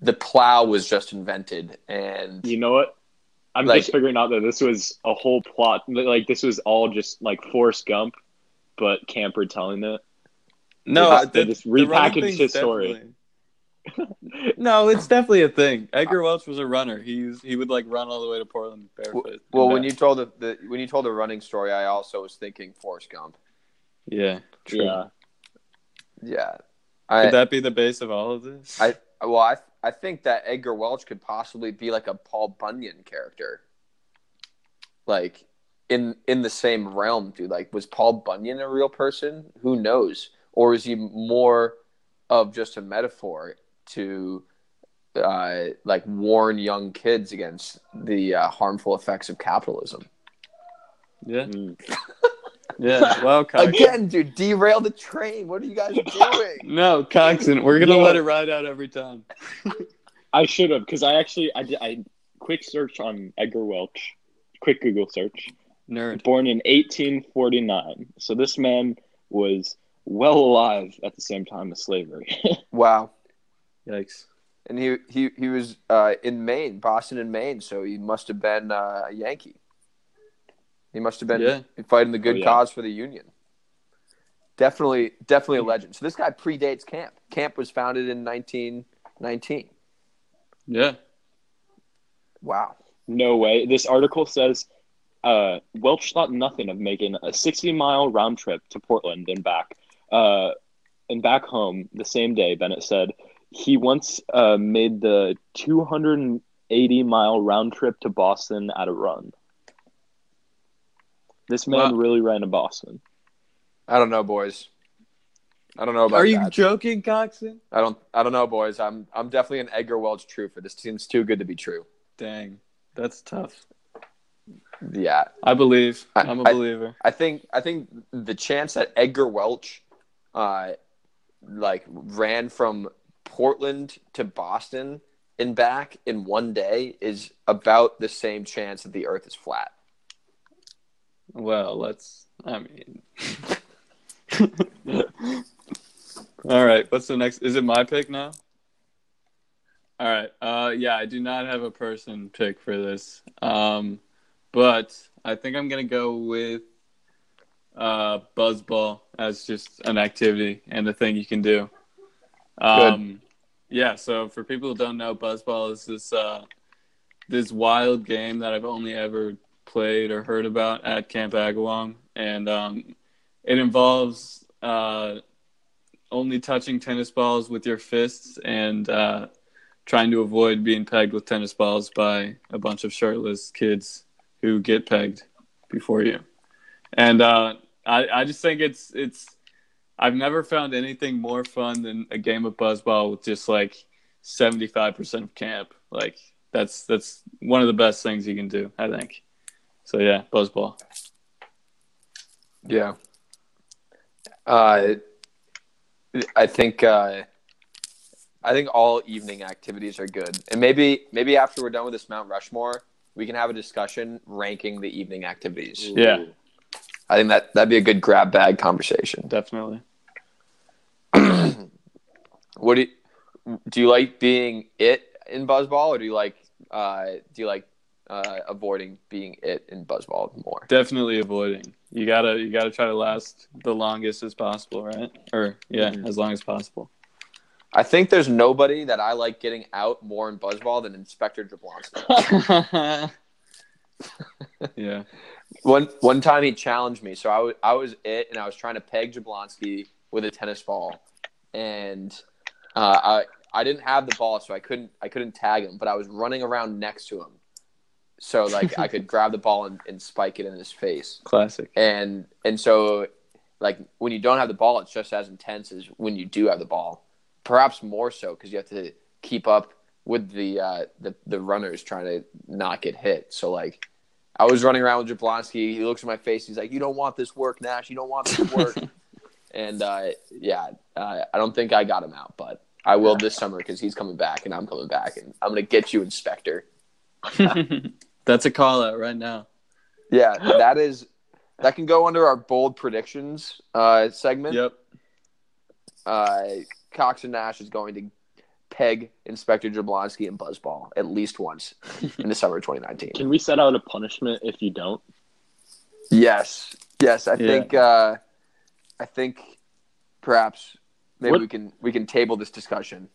the plow was just invented, and you know what i'm Like- just figuring out that this was a whole plot like this was all just like Forrest Gump but Camper telling it No, They the, just repackaged his story. no, it's definitely a thing. Edgar Welch was a runner. He's he would like run all the way to Portland barefoot. well, when you told the, the when you told the running story, I also was thinking Forrest Gump. yeah, true. yeah Yeah, Could I, that be the base of all of this? I well, I I think that Edgar Welch could possibly be like a Paul Bunyan character, like in in the same realm, dude. Like, was Paul Bunyan a real person? Who knows? Or is he more of just a metaphor to uh, like warn young kids against the uh, harmful effects of capitalism? yeah, Mm. yeah. Well, Coxon. Again, dude, derail the train. What are you guys doing? No, Coxon, we're gonna Yeah. let it ride out every time. I should have because I actually I did I quick search on Edgar Welch, quick Google search. Nerd. Born in 1849, so this man was well alive at the same time as slavery. Wow. Yikes. And he he he was uh, in Maine, Boston and Maine, so he must have been uh, a Yankee. He must have been Yeah. fighting the good Oh, yeah. cause for the Union. Definitely, definitely a legend. So this guy predates Camp. Camp was founded in 1919. Yeah. Wow. no way. This article says uh, Welch thought nothing of making a 60 mile round trip to Portland and back. Uh, and back home the same day, Bennett said he once uh, made the 280 mile round trip to Boston at a run. This man Wow. really ran to Boston. I don't know, boys. I don't know about Are you that. joking, Coxon? I don't. I don't know, boys. I'm. I'm definitely an Edgar Welch true for this. Seems too good to be true. Dang, that's tough. Yeah, I believe. I- I'm a I- believer. I think I think the chance that Edgar Welch, uh, like ran from Portland to Boston and back in one day is about the same chance that the Earth is flat. Well, let's. I mean. All right. What's the next? Is it my pick now? All right. Uh, yeah, I do not have a person pick for this. Um, but I think I'm gonna go with uh, buzzball as just an activity and a thing you can do. Um, yeah. So for people who don't know, buzzball is this uh, this wild game that I've only ever played or heard about at Camp Agawam, and um, it involves uh, only touching tennis balls with your fists and uh, trying to avoid being pegged with tennis balls by a bunch of shirtless kids who get pegged before you. And uh, I, I just think it's it's. I've never found anything more fun than a game of buzzball with just like seventy five percent of camp. Like that's that's one of the best things you can do. I think. So yeah, buzzball. Yeah. Uh, I think uh, I think all evening activities are good, and maybe maybe after we're done with this Mount Rushmore, we can have a discussion ranking the evening activities. Yeah. I think that that'd be a good grab bag conversation. Definitely. What do you, do you like being it in Buzzball, or do you like uh, do you like uh, avoiding being it in Buzzball more? Definitely avoiding. You gotta you gotta try to last the longest as possible, right? Or yeah, Mhm. as long as possible. I think there's nobody that I like getting out more in Buzzball than Inspector Jablonski. yeah. One one time he challenged me, so I wa- I was it, and I was trying to peg Jablonski with a tennis ball, and uh, I I didn't have the ball, so I couldn't I couldn't tag him, but I was running around next to him, so like I could grab the ball and, and spike it in his face, Classic. and and so like when you don't have the ball, it's just as intense as when you do have the ball, perhaps more so because you have to keep up with the uh, the the runners trying to not get hit. So like, I was running around with Jablonski. He looks at my face. He's like, "You don't want this work, Nash. You don't want this work." and uh, yeah, uh, I don't think I got him out, but I will this summer because he's coming back and I'm coming back, and I'm gonna get you, Inspector. That's a call out right now. Yeah, that is that can go under our bold predictions uh, segment. Yep. uh, Coxon Nash is going to peg Inspector Jablonski and Buzzball at least once in the summer of 2019. Can we set out a punishment if you don't? Yes, yes, I Yeah. think uh, I think perhaps maybe What- we can we can table this discussion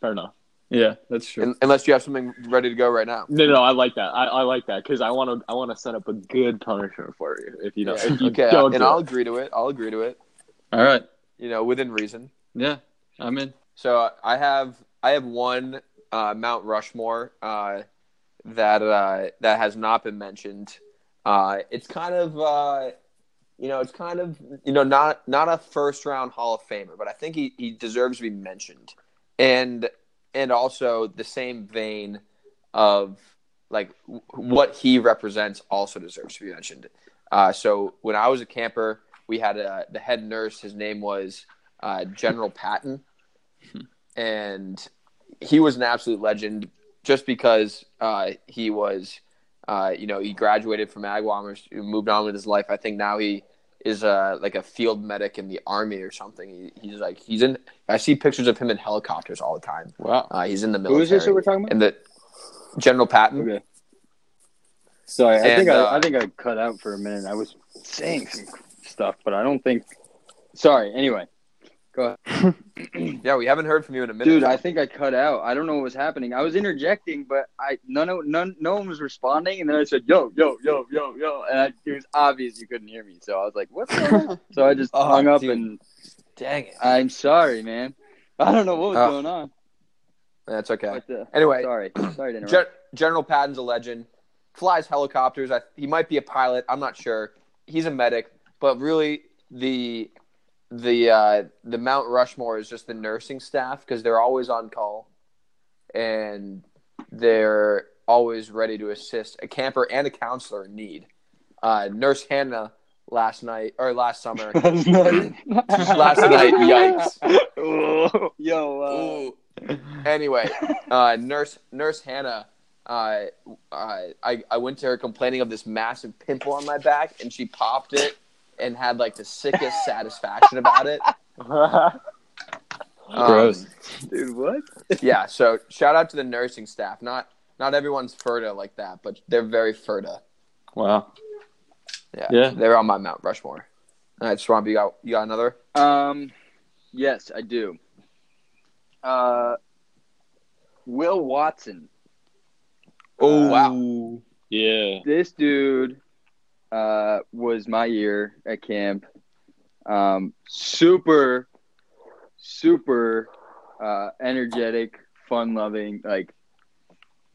Fair enough. Yeah, that's true. Un- unless you have something ready to go right now. No, no, I like that. I, I like that because I want to. I want to set up a good punishment for you if you don't. Yeah. If you okay, don't and do I'll it. agree to it. I'll agree to it. All right. You know, within reason. Yeah, I'm in. So I have I have one uh, Mount Rushmore uh, that uh, that has not been mentioned. Uh, it's kind of uh, you know it's kind of you know not not a first round Hall of Famer, but I think he, he deserves to be mentioned, and and also the same vein of like w- what he represents also deserves to be mentioned. Uh, so when I was a camper, we had a, the head nurse. His name was uh, General Patton and he was an absolute legend just because uh, he was, uh, you know, he graduated from Agawam, moved on with his life. I think now he is uh, like a field medic in the army or something. He, he's like he's in. I see pictures of him in helicopters all the time. Wow. Uh, he's in the Who military. is this that we're talking about? And the General Patton. Okay. Sorry, I think uh, I, I think I cut out for a minute. I was saying some stuff, but I don't think. Sorry. Anyway, go ahead, Yeah, we haven't heard from you in a minute. dude. I think I cut out. I don't know what was happening. I was interjecting, but I none of none no one was responding, and then I said yo yo yo yo yo, and I, it was obvious you couldn't hear me. So I was like, what's going on? So I just Oh, hung up, dude. and Dang it. I'm sorry, man. I don't know what was Oh. going on. That's okay. But, uh, Anyway, sorry, sorry to interrupt. Gen- General Patton's a legend. Flies helicopters. I, he might be a pilot. I'm not sure. He's a medic, but really the the uh, the Mount Rushmore is just the nursing staff because they're always on call, and they're always ready to assist a camper and a counselor in need. Uh, Nurse Hannah last night or last summer. Last night. Last night, yikes. Yo, uh, Anyway, uh, Nurse Nurse Hannah. Uh, uh, I I went to her complaining of this massive pimple on my back, and she popped it and had like the sickest satisfaction about it. Um, Gross. dude, what? yeah. So shout out to the nursing staff. Not not everyone's Ferta like that, but they're very Ferta. Wow. Yeah. Yeah. They're on my Mount Rushmore. All right, Swamp, you got you got another? Um, yes, I do. Uh, Will Watson. Oh wow. Yeah. This dude uh, was my year at camp. Um, super, super uh, energetic, fun loving. Like,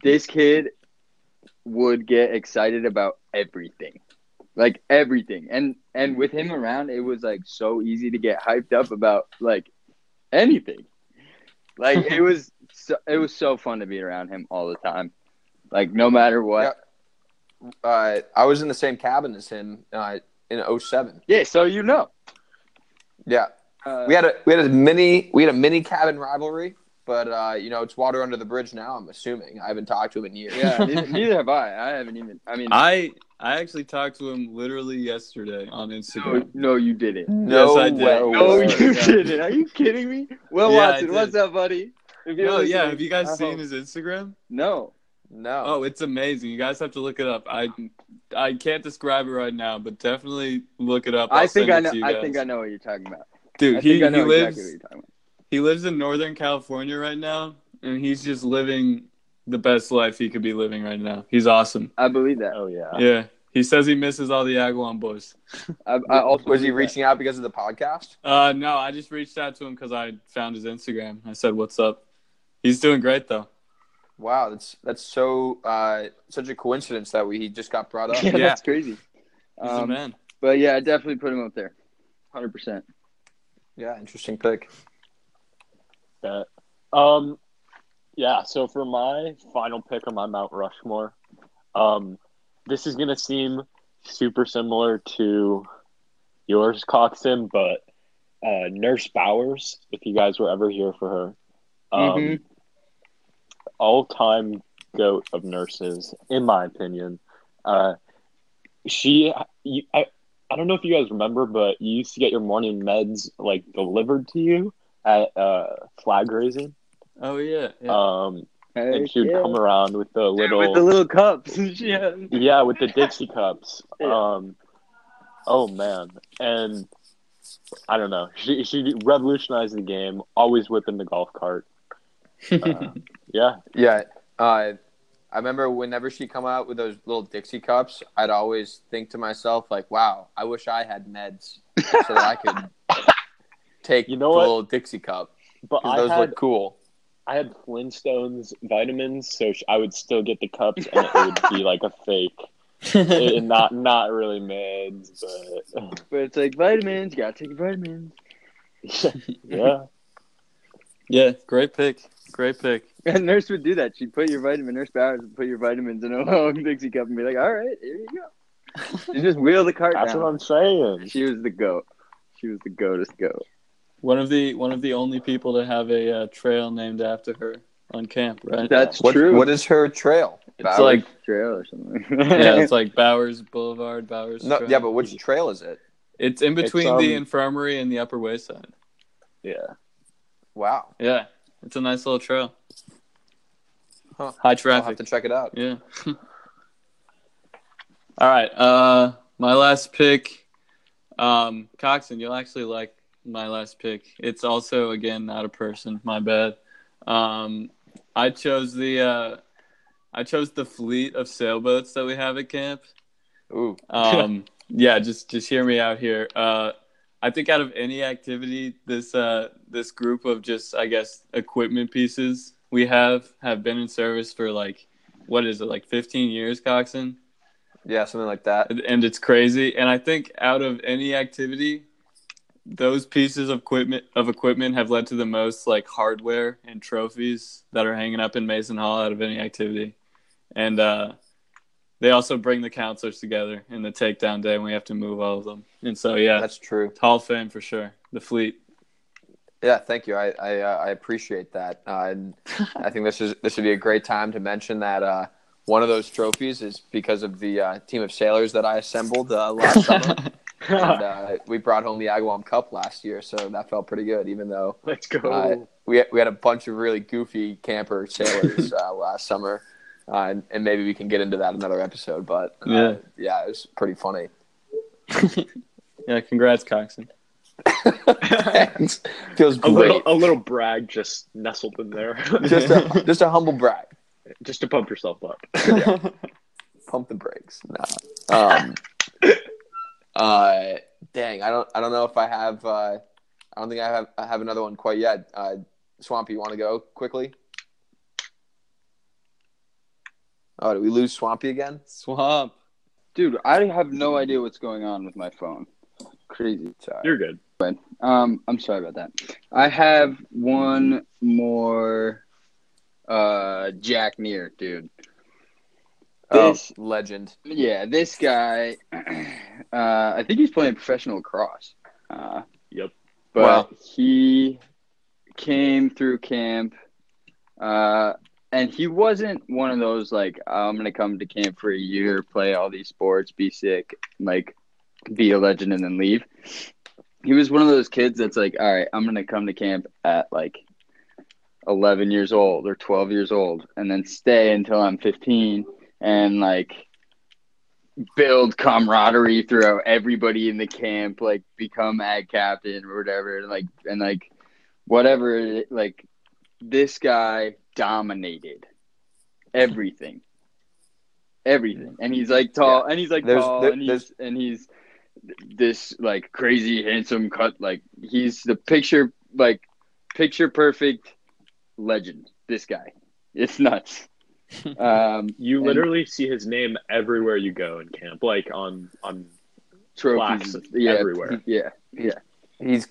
this kid would get excited about everything. Like everything. And and with him around it was like so easy to get hyped up about like anything. Like it was so, it was so fun to be around him all the time. Like no matter what. Uh, I was in the same cabin as him uh, in 07. Yeah, so you know. Yeah. Uh, We had a we had a mini we had a mini cabin rivalry, but uh, you know it's water under the bridge now. I'm assuming I haven't talked to him in years. yeah, neither, neither have I. I haven't even. I mean, I I actually talked to him literally yesterday on Instagram. no, you didn't. No Yes, I did. way. No, Oh, you yeah. didn't. Are you kidding me? Well, Yeah, Watson, what's up, buddy? If No, yeah. Have you guys I seen hope- his Instagram? No. No. Oh, it's amazing. You guys have to look it up. I I can't describe it right now, but definitely look it up. I'll I think I know. I think I know what you're talking about. Dude, I he, think I know he lives exactly what you're talking about. he lives in Northern California right now, and he's just living the best life he could be living right now. He's awesome. I believe that. Oh yeah. Yeah. He says he misses all the Agawam boys. I, I also was he reaching out because of the podcast? Uh, no, I just reached out to him because I found his Instagram. I said, "What's up?" He's doing great though. Wow, that's that's so uh, such a coincidence that we he just got brought up. Yeah, Yeah. that's crazy. He's a Um, man. but yeah, I definitely put him up there, hundred percent. Yeah, interesting pick. Bet. Um, yeah. So for my final pick on my Mount Rushmore, um, this is gonna seem super similar to yours, Coxon, but uh, Nurse Bowers. If you guys were ever here for her, um, Mhm. all-time goat of nurses, in my opinion. Uh, she, you, I, I don't know if you guys remember, but you used to get your morning meds like delivered to you at uh, flag raising. Oh yeah. yeah. Um, Heck and she would yeah. come around with the Dude, little, with the little cups. yeah. yeah, with the Dixie cups. Yeah. Um, oh man, and I don't know. She she revolutionized the game. Always whipping the golf cart. Uh, yeah, Yeah, uh, I remember whenever she come out with those little Dixie cups, I'd always think to myself like, "Wow, I wish I had meds so that I could take You know the what? little Dixie cup but I those had look cool." I had Flintstones vitamins, so I would still get the cups, and it would be like a fake, it, not not really meds, but But it's like vitamins. You gotta take your vitamins. yeah. yeah. Great pick. Great pick. And nurse would do that. She'd put your vitamin. Nurse Bowers would put your vitamins in a little Dixie cup and be like, "All right, here you go." You just wheel the cart That's down. what I'm saying. She was the goat. She was the goatest goat. One of the one of the only people to have a uh, trail named after her on camp, right? That's What, true. what is her trail? it's Bowers like trail or something. yeah, it's like Bowers Boulevard, Bowers. No, Trail. yeah, but which trail is it? It's in between It's, the um, infirmary and the Upper Wayside. Yeah. Wow, Yeah, it's a nice little trail. Huh. High I'll have to check it out. Yeah. All right. Uh, my last pick, um, Coxon. You'll actually like my last pick. It's also again not a person. My bad. Um, I chose the uh, I chose the fleet of sailboats that we have at camp. Ooh, Um, yeah, just just hear me out here. Uh, I think out of any activity, this uh, this group of just I guess equipment pieces we have have been in service for like what is it like 15 years, Coxon, yeah, something like that. and it's crazy. And I think out of any activity, those pieces of equipment of equipment have led to the most like hardware and trophies that are hanging up in Mason Hall out of any activity. and uh, they also bring the counselors together in the takedown day when we have to move all of them. And so yeah, That's true. Hall of Fame for sure. The fleet. Yeah, thank you. I I, uh, I appreciate that. Uh, and I think this is this would be a great time to mention that uh, one of those trophies is because of the uh, team of sailors that I assembled uh, last summer. and uh, we brought home the Agawam Cup last year, so that felt pretty good. Even though Let's go. uh, we we had a bunch of really goofy camper sailors uh, last summer, uh, and, and maybe we can get into that another episode. But uh, Yeah. yeah, it was pretty funny. yeah, congrats, Coxon. Thanks. Feels a great. little, a little brag just nestled in there, just a just a humble brag. just to pump yourself up. Pump the brakes. Nah. Um. uh. Dang. I don't. I don't know if I have. Uh, I don't think I have. I have another one quite yet. Uh, Swampy, you want to go quickly? Oh, did we lose Swampy again? Swamp. Dude, I have no idea what's going on with my phone. Crazy. Sorry. You're good. Um, I'm sorry about that. I have one more. Uh, Jack Neer, dude. Oh, This, legend. yeah, this guy. Uh, I think he's playing professional lacrosse. Uh, Yep. But Wow. he came through camp, uh, and he wasn't one of those like I'm gonna come to camp for a year, play all these sports, be sick, like be a legend, and then leave. He was one of those kids that's like, all right, I'm gonna come to camp at like 11 years old or 12 years old, and then stay until I'm 15, and like build camaraderie throughout everybody in the camp, like become ag captain or whatever, and like and like whatever. Like this guy dominated everything, everything, and he's like tall, and he's like There's- tall, there- and he's and he's this like crazy handsome cut. Like he's the picture, like picture perfect legend. This guy, it's nuts. Um, You And- literally see his name everywhere you go in camp, like on on. trophies, Plaques yeah, everywhere. Yeah, yeah. He's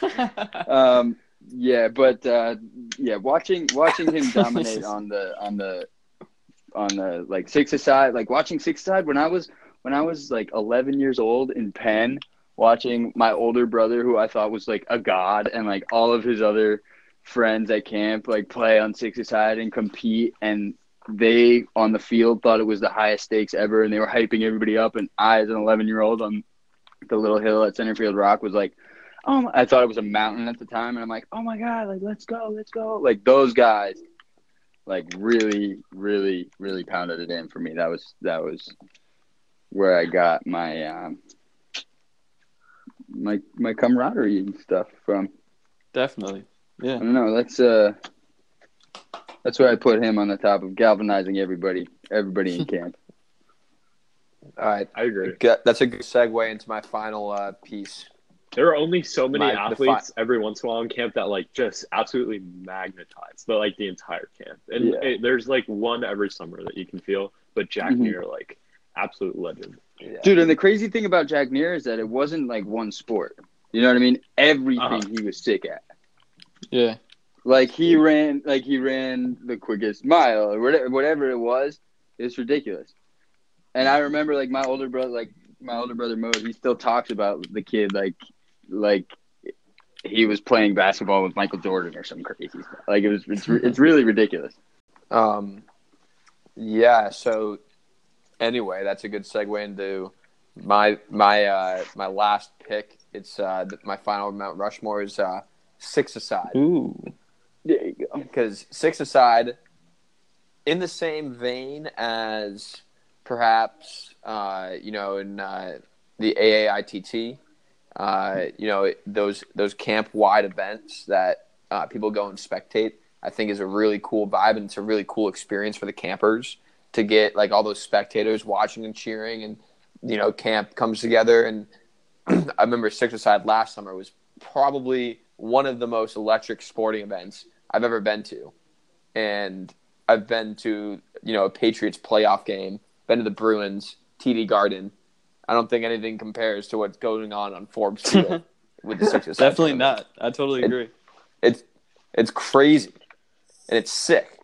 um yeah but uh yeah watching watching him dominate on the on the on the like six aside like watching six aside when i was when i was like 11 years old in penn watching my older brother who i thought was like a god and like all of his other friends at camp like play on six aside and compete and they on the field thought it was the highest stakes ever and they were hyping everybody up and i as an 11 year old on the little hill at centerfield rock was like oh, my, I thought it was a mountain at the time, and I'm like, oh my god, like let's go, let's go, like those guys, like really, really, really pounded it in for me. That was that was where I got my um, my my camaraderie and stuff from. Definitely. Yeah. I don't know. That's uh, that's where I put him on the top of galvanizing everybody, everybody in camp. all right. I agree. That's a good segue into my final uh, piece. There are only so many My- the athletes every once in a while in camp that like just absolutely magnetize the like the entire camp. And Yeah. it- there's like one every summer that you can feel, but Jack Mhm. Neer like absolute legend. Yeah. Dude, and the crazy thing about Jack Neer is that it wasn't like one sport. You know what I mean? Everything Uh-huh. he was sick at. Yeah. Like he ran, like he ran the quickest mile or whatever, whatever it was. It's ridiculous. And I remember, like my older brother, like my older brother Mo, he still talks about the kid, like, like he was playing basketball with Michael Jordan or some crazy stuff. Like it was, it's, it's really ridiculous. Um, yeah. So, anyway, that's a good segue into my my uh, my last pick. It's uh, my final Mount Rushmore is uh, six aside Ooh. There you go. because six aside, in the same vein as perhaps uh, you know in uh, the AAITT, uh, you know those those camp wide events that uh, people go and spectate. I think is a really cool vibe and it's a really cool experience for the campers to get like all those spectators watching and cheering and you know camp comes together and I remember Six Aside last summer was probably one of the most electric sporting events I've ever been to. And I've been to, you know, a Patriots playoff game, been to the Bruins, TD Garden. I don't think anything compares to what's going on on Forbes Field with the Six Aside. Definitely not. I totally It- agree. It's it's crazy. And it's sick.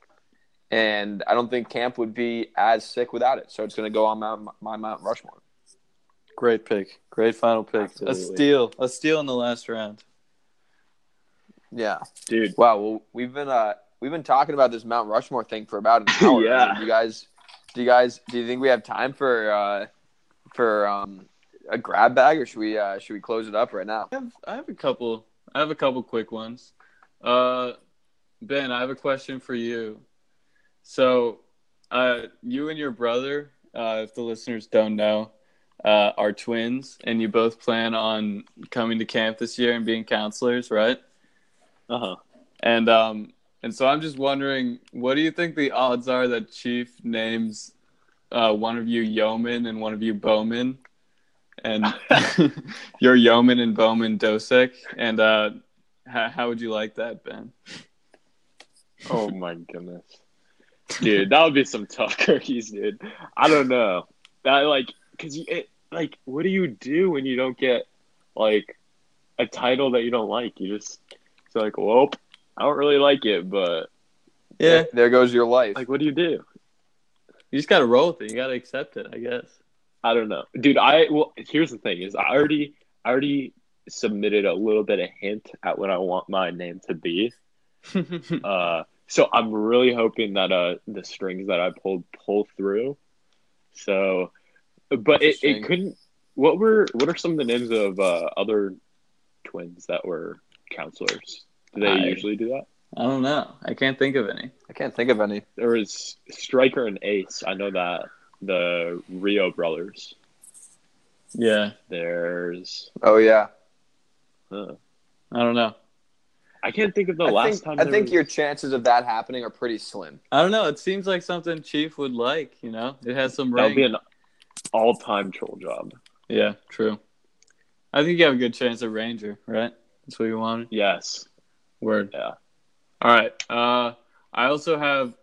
and I don't think camp would be as sick without it. So it's going to go on my, my Mount Rushmore. Great pick. Great final pick. Absolutely. A steal. A steal in the last round. Yeah. dude. Wow. Well, we've been uh we've been talking about this Mount Rushmore thing for about an hour. Yeah. Do you guys, do you guys, do you think we have time for uh for um a grab bag, or should we uh should we close it up right now? I have, I have a couple. I have a couple quick ones. Uh, ben, I have a question for you. So, uh, you and your brother, uh, if the listeners don't know, uh, are twins, and you both plan on coming to camp this year and being counselors, right? Uh huh. And um, and so I'm just wondering, what do you think the odds are that Chief names uh, one of you Yeoman and one of you Bowman, and you're Yeoman and Bowman Dosek? And uh, how, how would you like that, Ben? Oh my goodness, dude, that would be some tough cookies, dude. I don't know. That like, cause you it, like, what do you do when you don't get like a title that you don't like? You just it's like, well, I don't really like it, but Yeah, There goes your life. like, what do you do? You just gotta roll with it. You gotta accept it, I guess. I don't know, dude. I well, here's the thing: is I already, I already submitted a little bit of hint at what I want my name to be. Uh, so I'm really hoping that uh the strings that I pulled pull through. So, but it, it couldn't. What were what are some of the names of uh, other twins that were counselors? Do they I- usually do that? I don't know. I can't think of any. I can't think of any. There was Striker and Ace. I know that the Rio brothers. Yeah, There's. Oh yeah. Uh, I don't know. I can't think of the I last think, time. I think was- your chances of that happening are pretty slim. I don't know. It seems like something Chief would like. You know, it has some that would be an all-time troll job. Yeah, true. I think you have a good chance at Ranger, right? That's what you wanted. Yes. Word. Yeah. All right. Uh, I also have.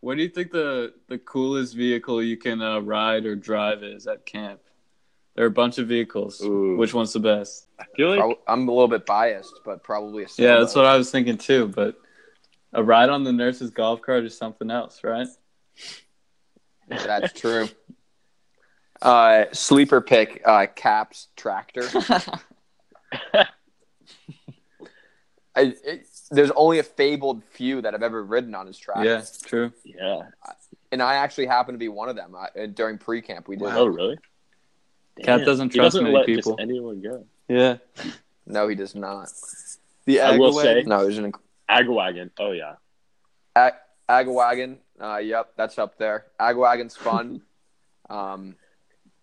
What do you think the the coolest vehicle you can uh, ride or drive is at camp? There are a bunch of vehicles. Ooh. Which one's the best? I feel like Prob- I'm a little bit biased, but probably a Yeah, that's what I was thinking too. But a ride on the nurse's golf cart is something else, right? That's true. Uh, sleeper pick, uh, Caps tractor. I, it, there's only a fabled few that I've ever ridden on his track. yeah, true. yeah. and I actually happen to be one of them. I, during pre-camp, we did. Oh, really? Cat doesn't He trust doesn't many let people. Just anyone go. Yeah. No, he does not. The I will say- No, there's an Agwagon. Oh yeah. Ag- Agwagon. Uh, yep, that's up there. Agwagon's fun. um,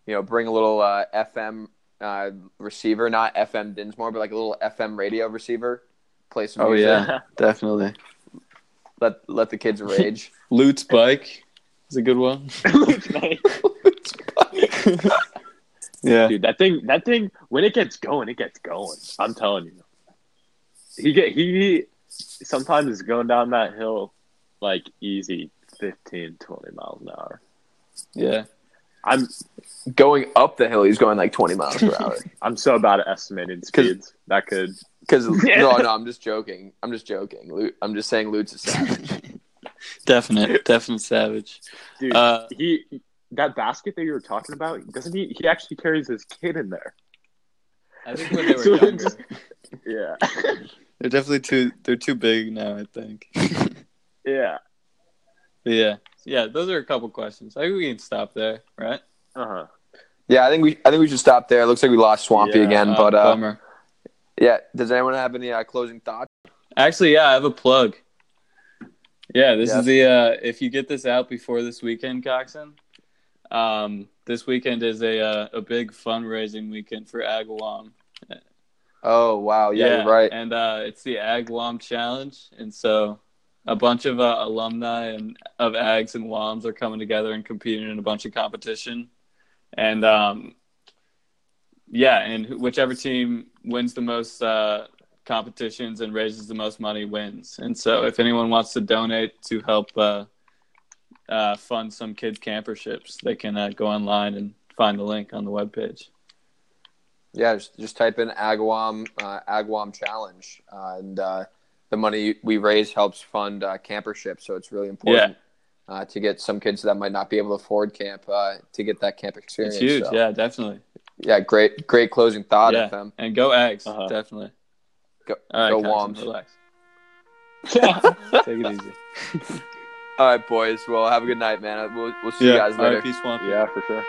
you know, bring a little uh, FM uh, receiver, not FM Dinsmore, but like a little FM radio receiver. Play some Oh music. yeah, definitely. Let let the kids rage. Lute's bike is a good one. yeah. Dude, that thing, that thing, when it gets going, it gets going. I'm telling you. He get he sometimes is going down that hill like easy 15, 20 miles an hour. Yeah. I'm going up the hill, he's going like 20 miles per hour. I'm so bad at estimating speeds. That could Because no, no, I'm just joking. I'm just joking. Lu- I'm just saying, Lute's a savage. Definite, definite savage. dude. Uh, he that basket that you were talking about doesn't he? He actually carries his kid in there. I think when they were it's younger, just- Yeah, they're definitely too. They're too big now. I think. yeah. But yeah, yeah. Those are a couple questions. I think we can stop there, right? Uh huh. yeah, I think we I think we should stop there. It looks like we lost Swampy Yeah, again, Uh, but uh, bummer. yeah. Does anyone have any uh, closing thoughts? Actually, yeah, I have a plug. Yeah, this Yes. is the uh if you get this out before this weekend, Coxon. Um this weekend is a uh, a big fundraising weekend for Agawam. Oh wow, yeah, you're right. And uh it's the Agawam challenge and so a bunch of uh, alumni and of Ags and Woms are coming together and competing in a bunch of competition. And um yeah, and whichever team wins the most uh competitions and raises the most money wins. And so, if anyone wants to donate to help uh, uh, fund some kids' camperships, they can uh, go online and find the link on the webpage. Yeah, just, just type in Agawam uh, Agawam challenge, and the money we raise helps fund uh, camperships. So it's really important. uh, to get some kids that might not be able to afford camp uh, to get that camp experience. It's huge. So, Yeah, definitely. yeah, great, great closing thought, Yeah. FM. And go eggs, Uh-huh. definitely. Go, All right, go Coxon, Woms. relax. Take it easy. All right, boys. Well, have a good night, man. We'll, we'll see you Yeah, guys later. Peace, Swampy. yeah, for sure.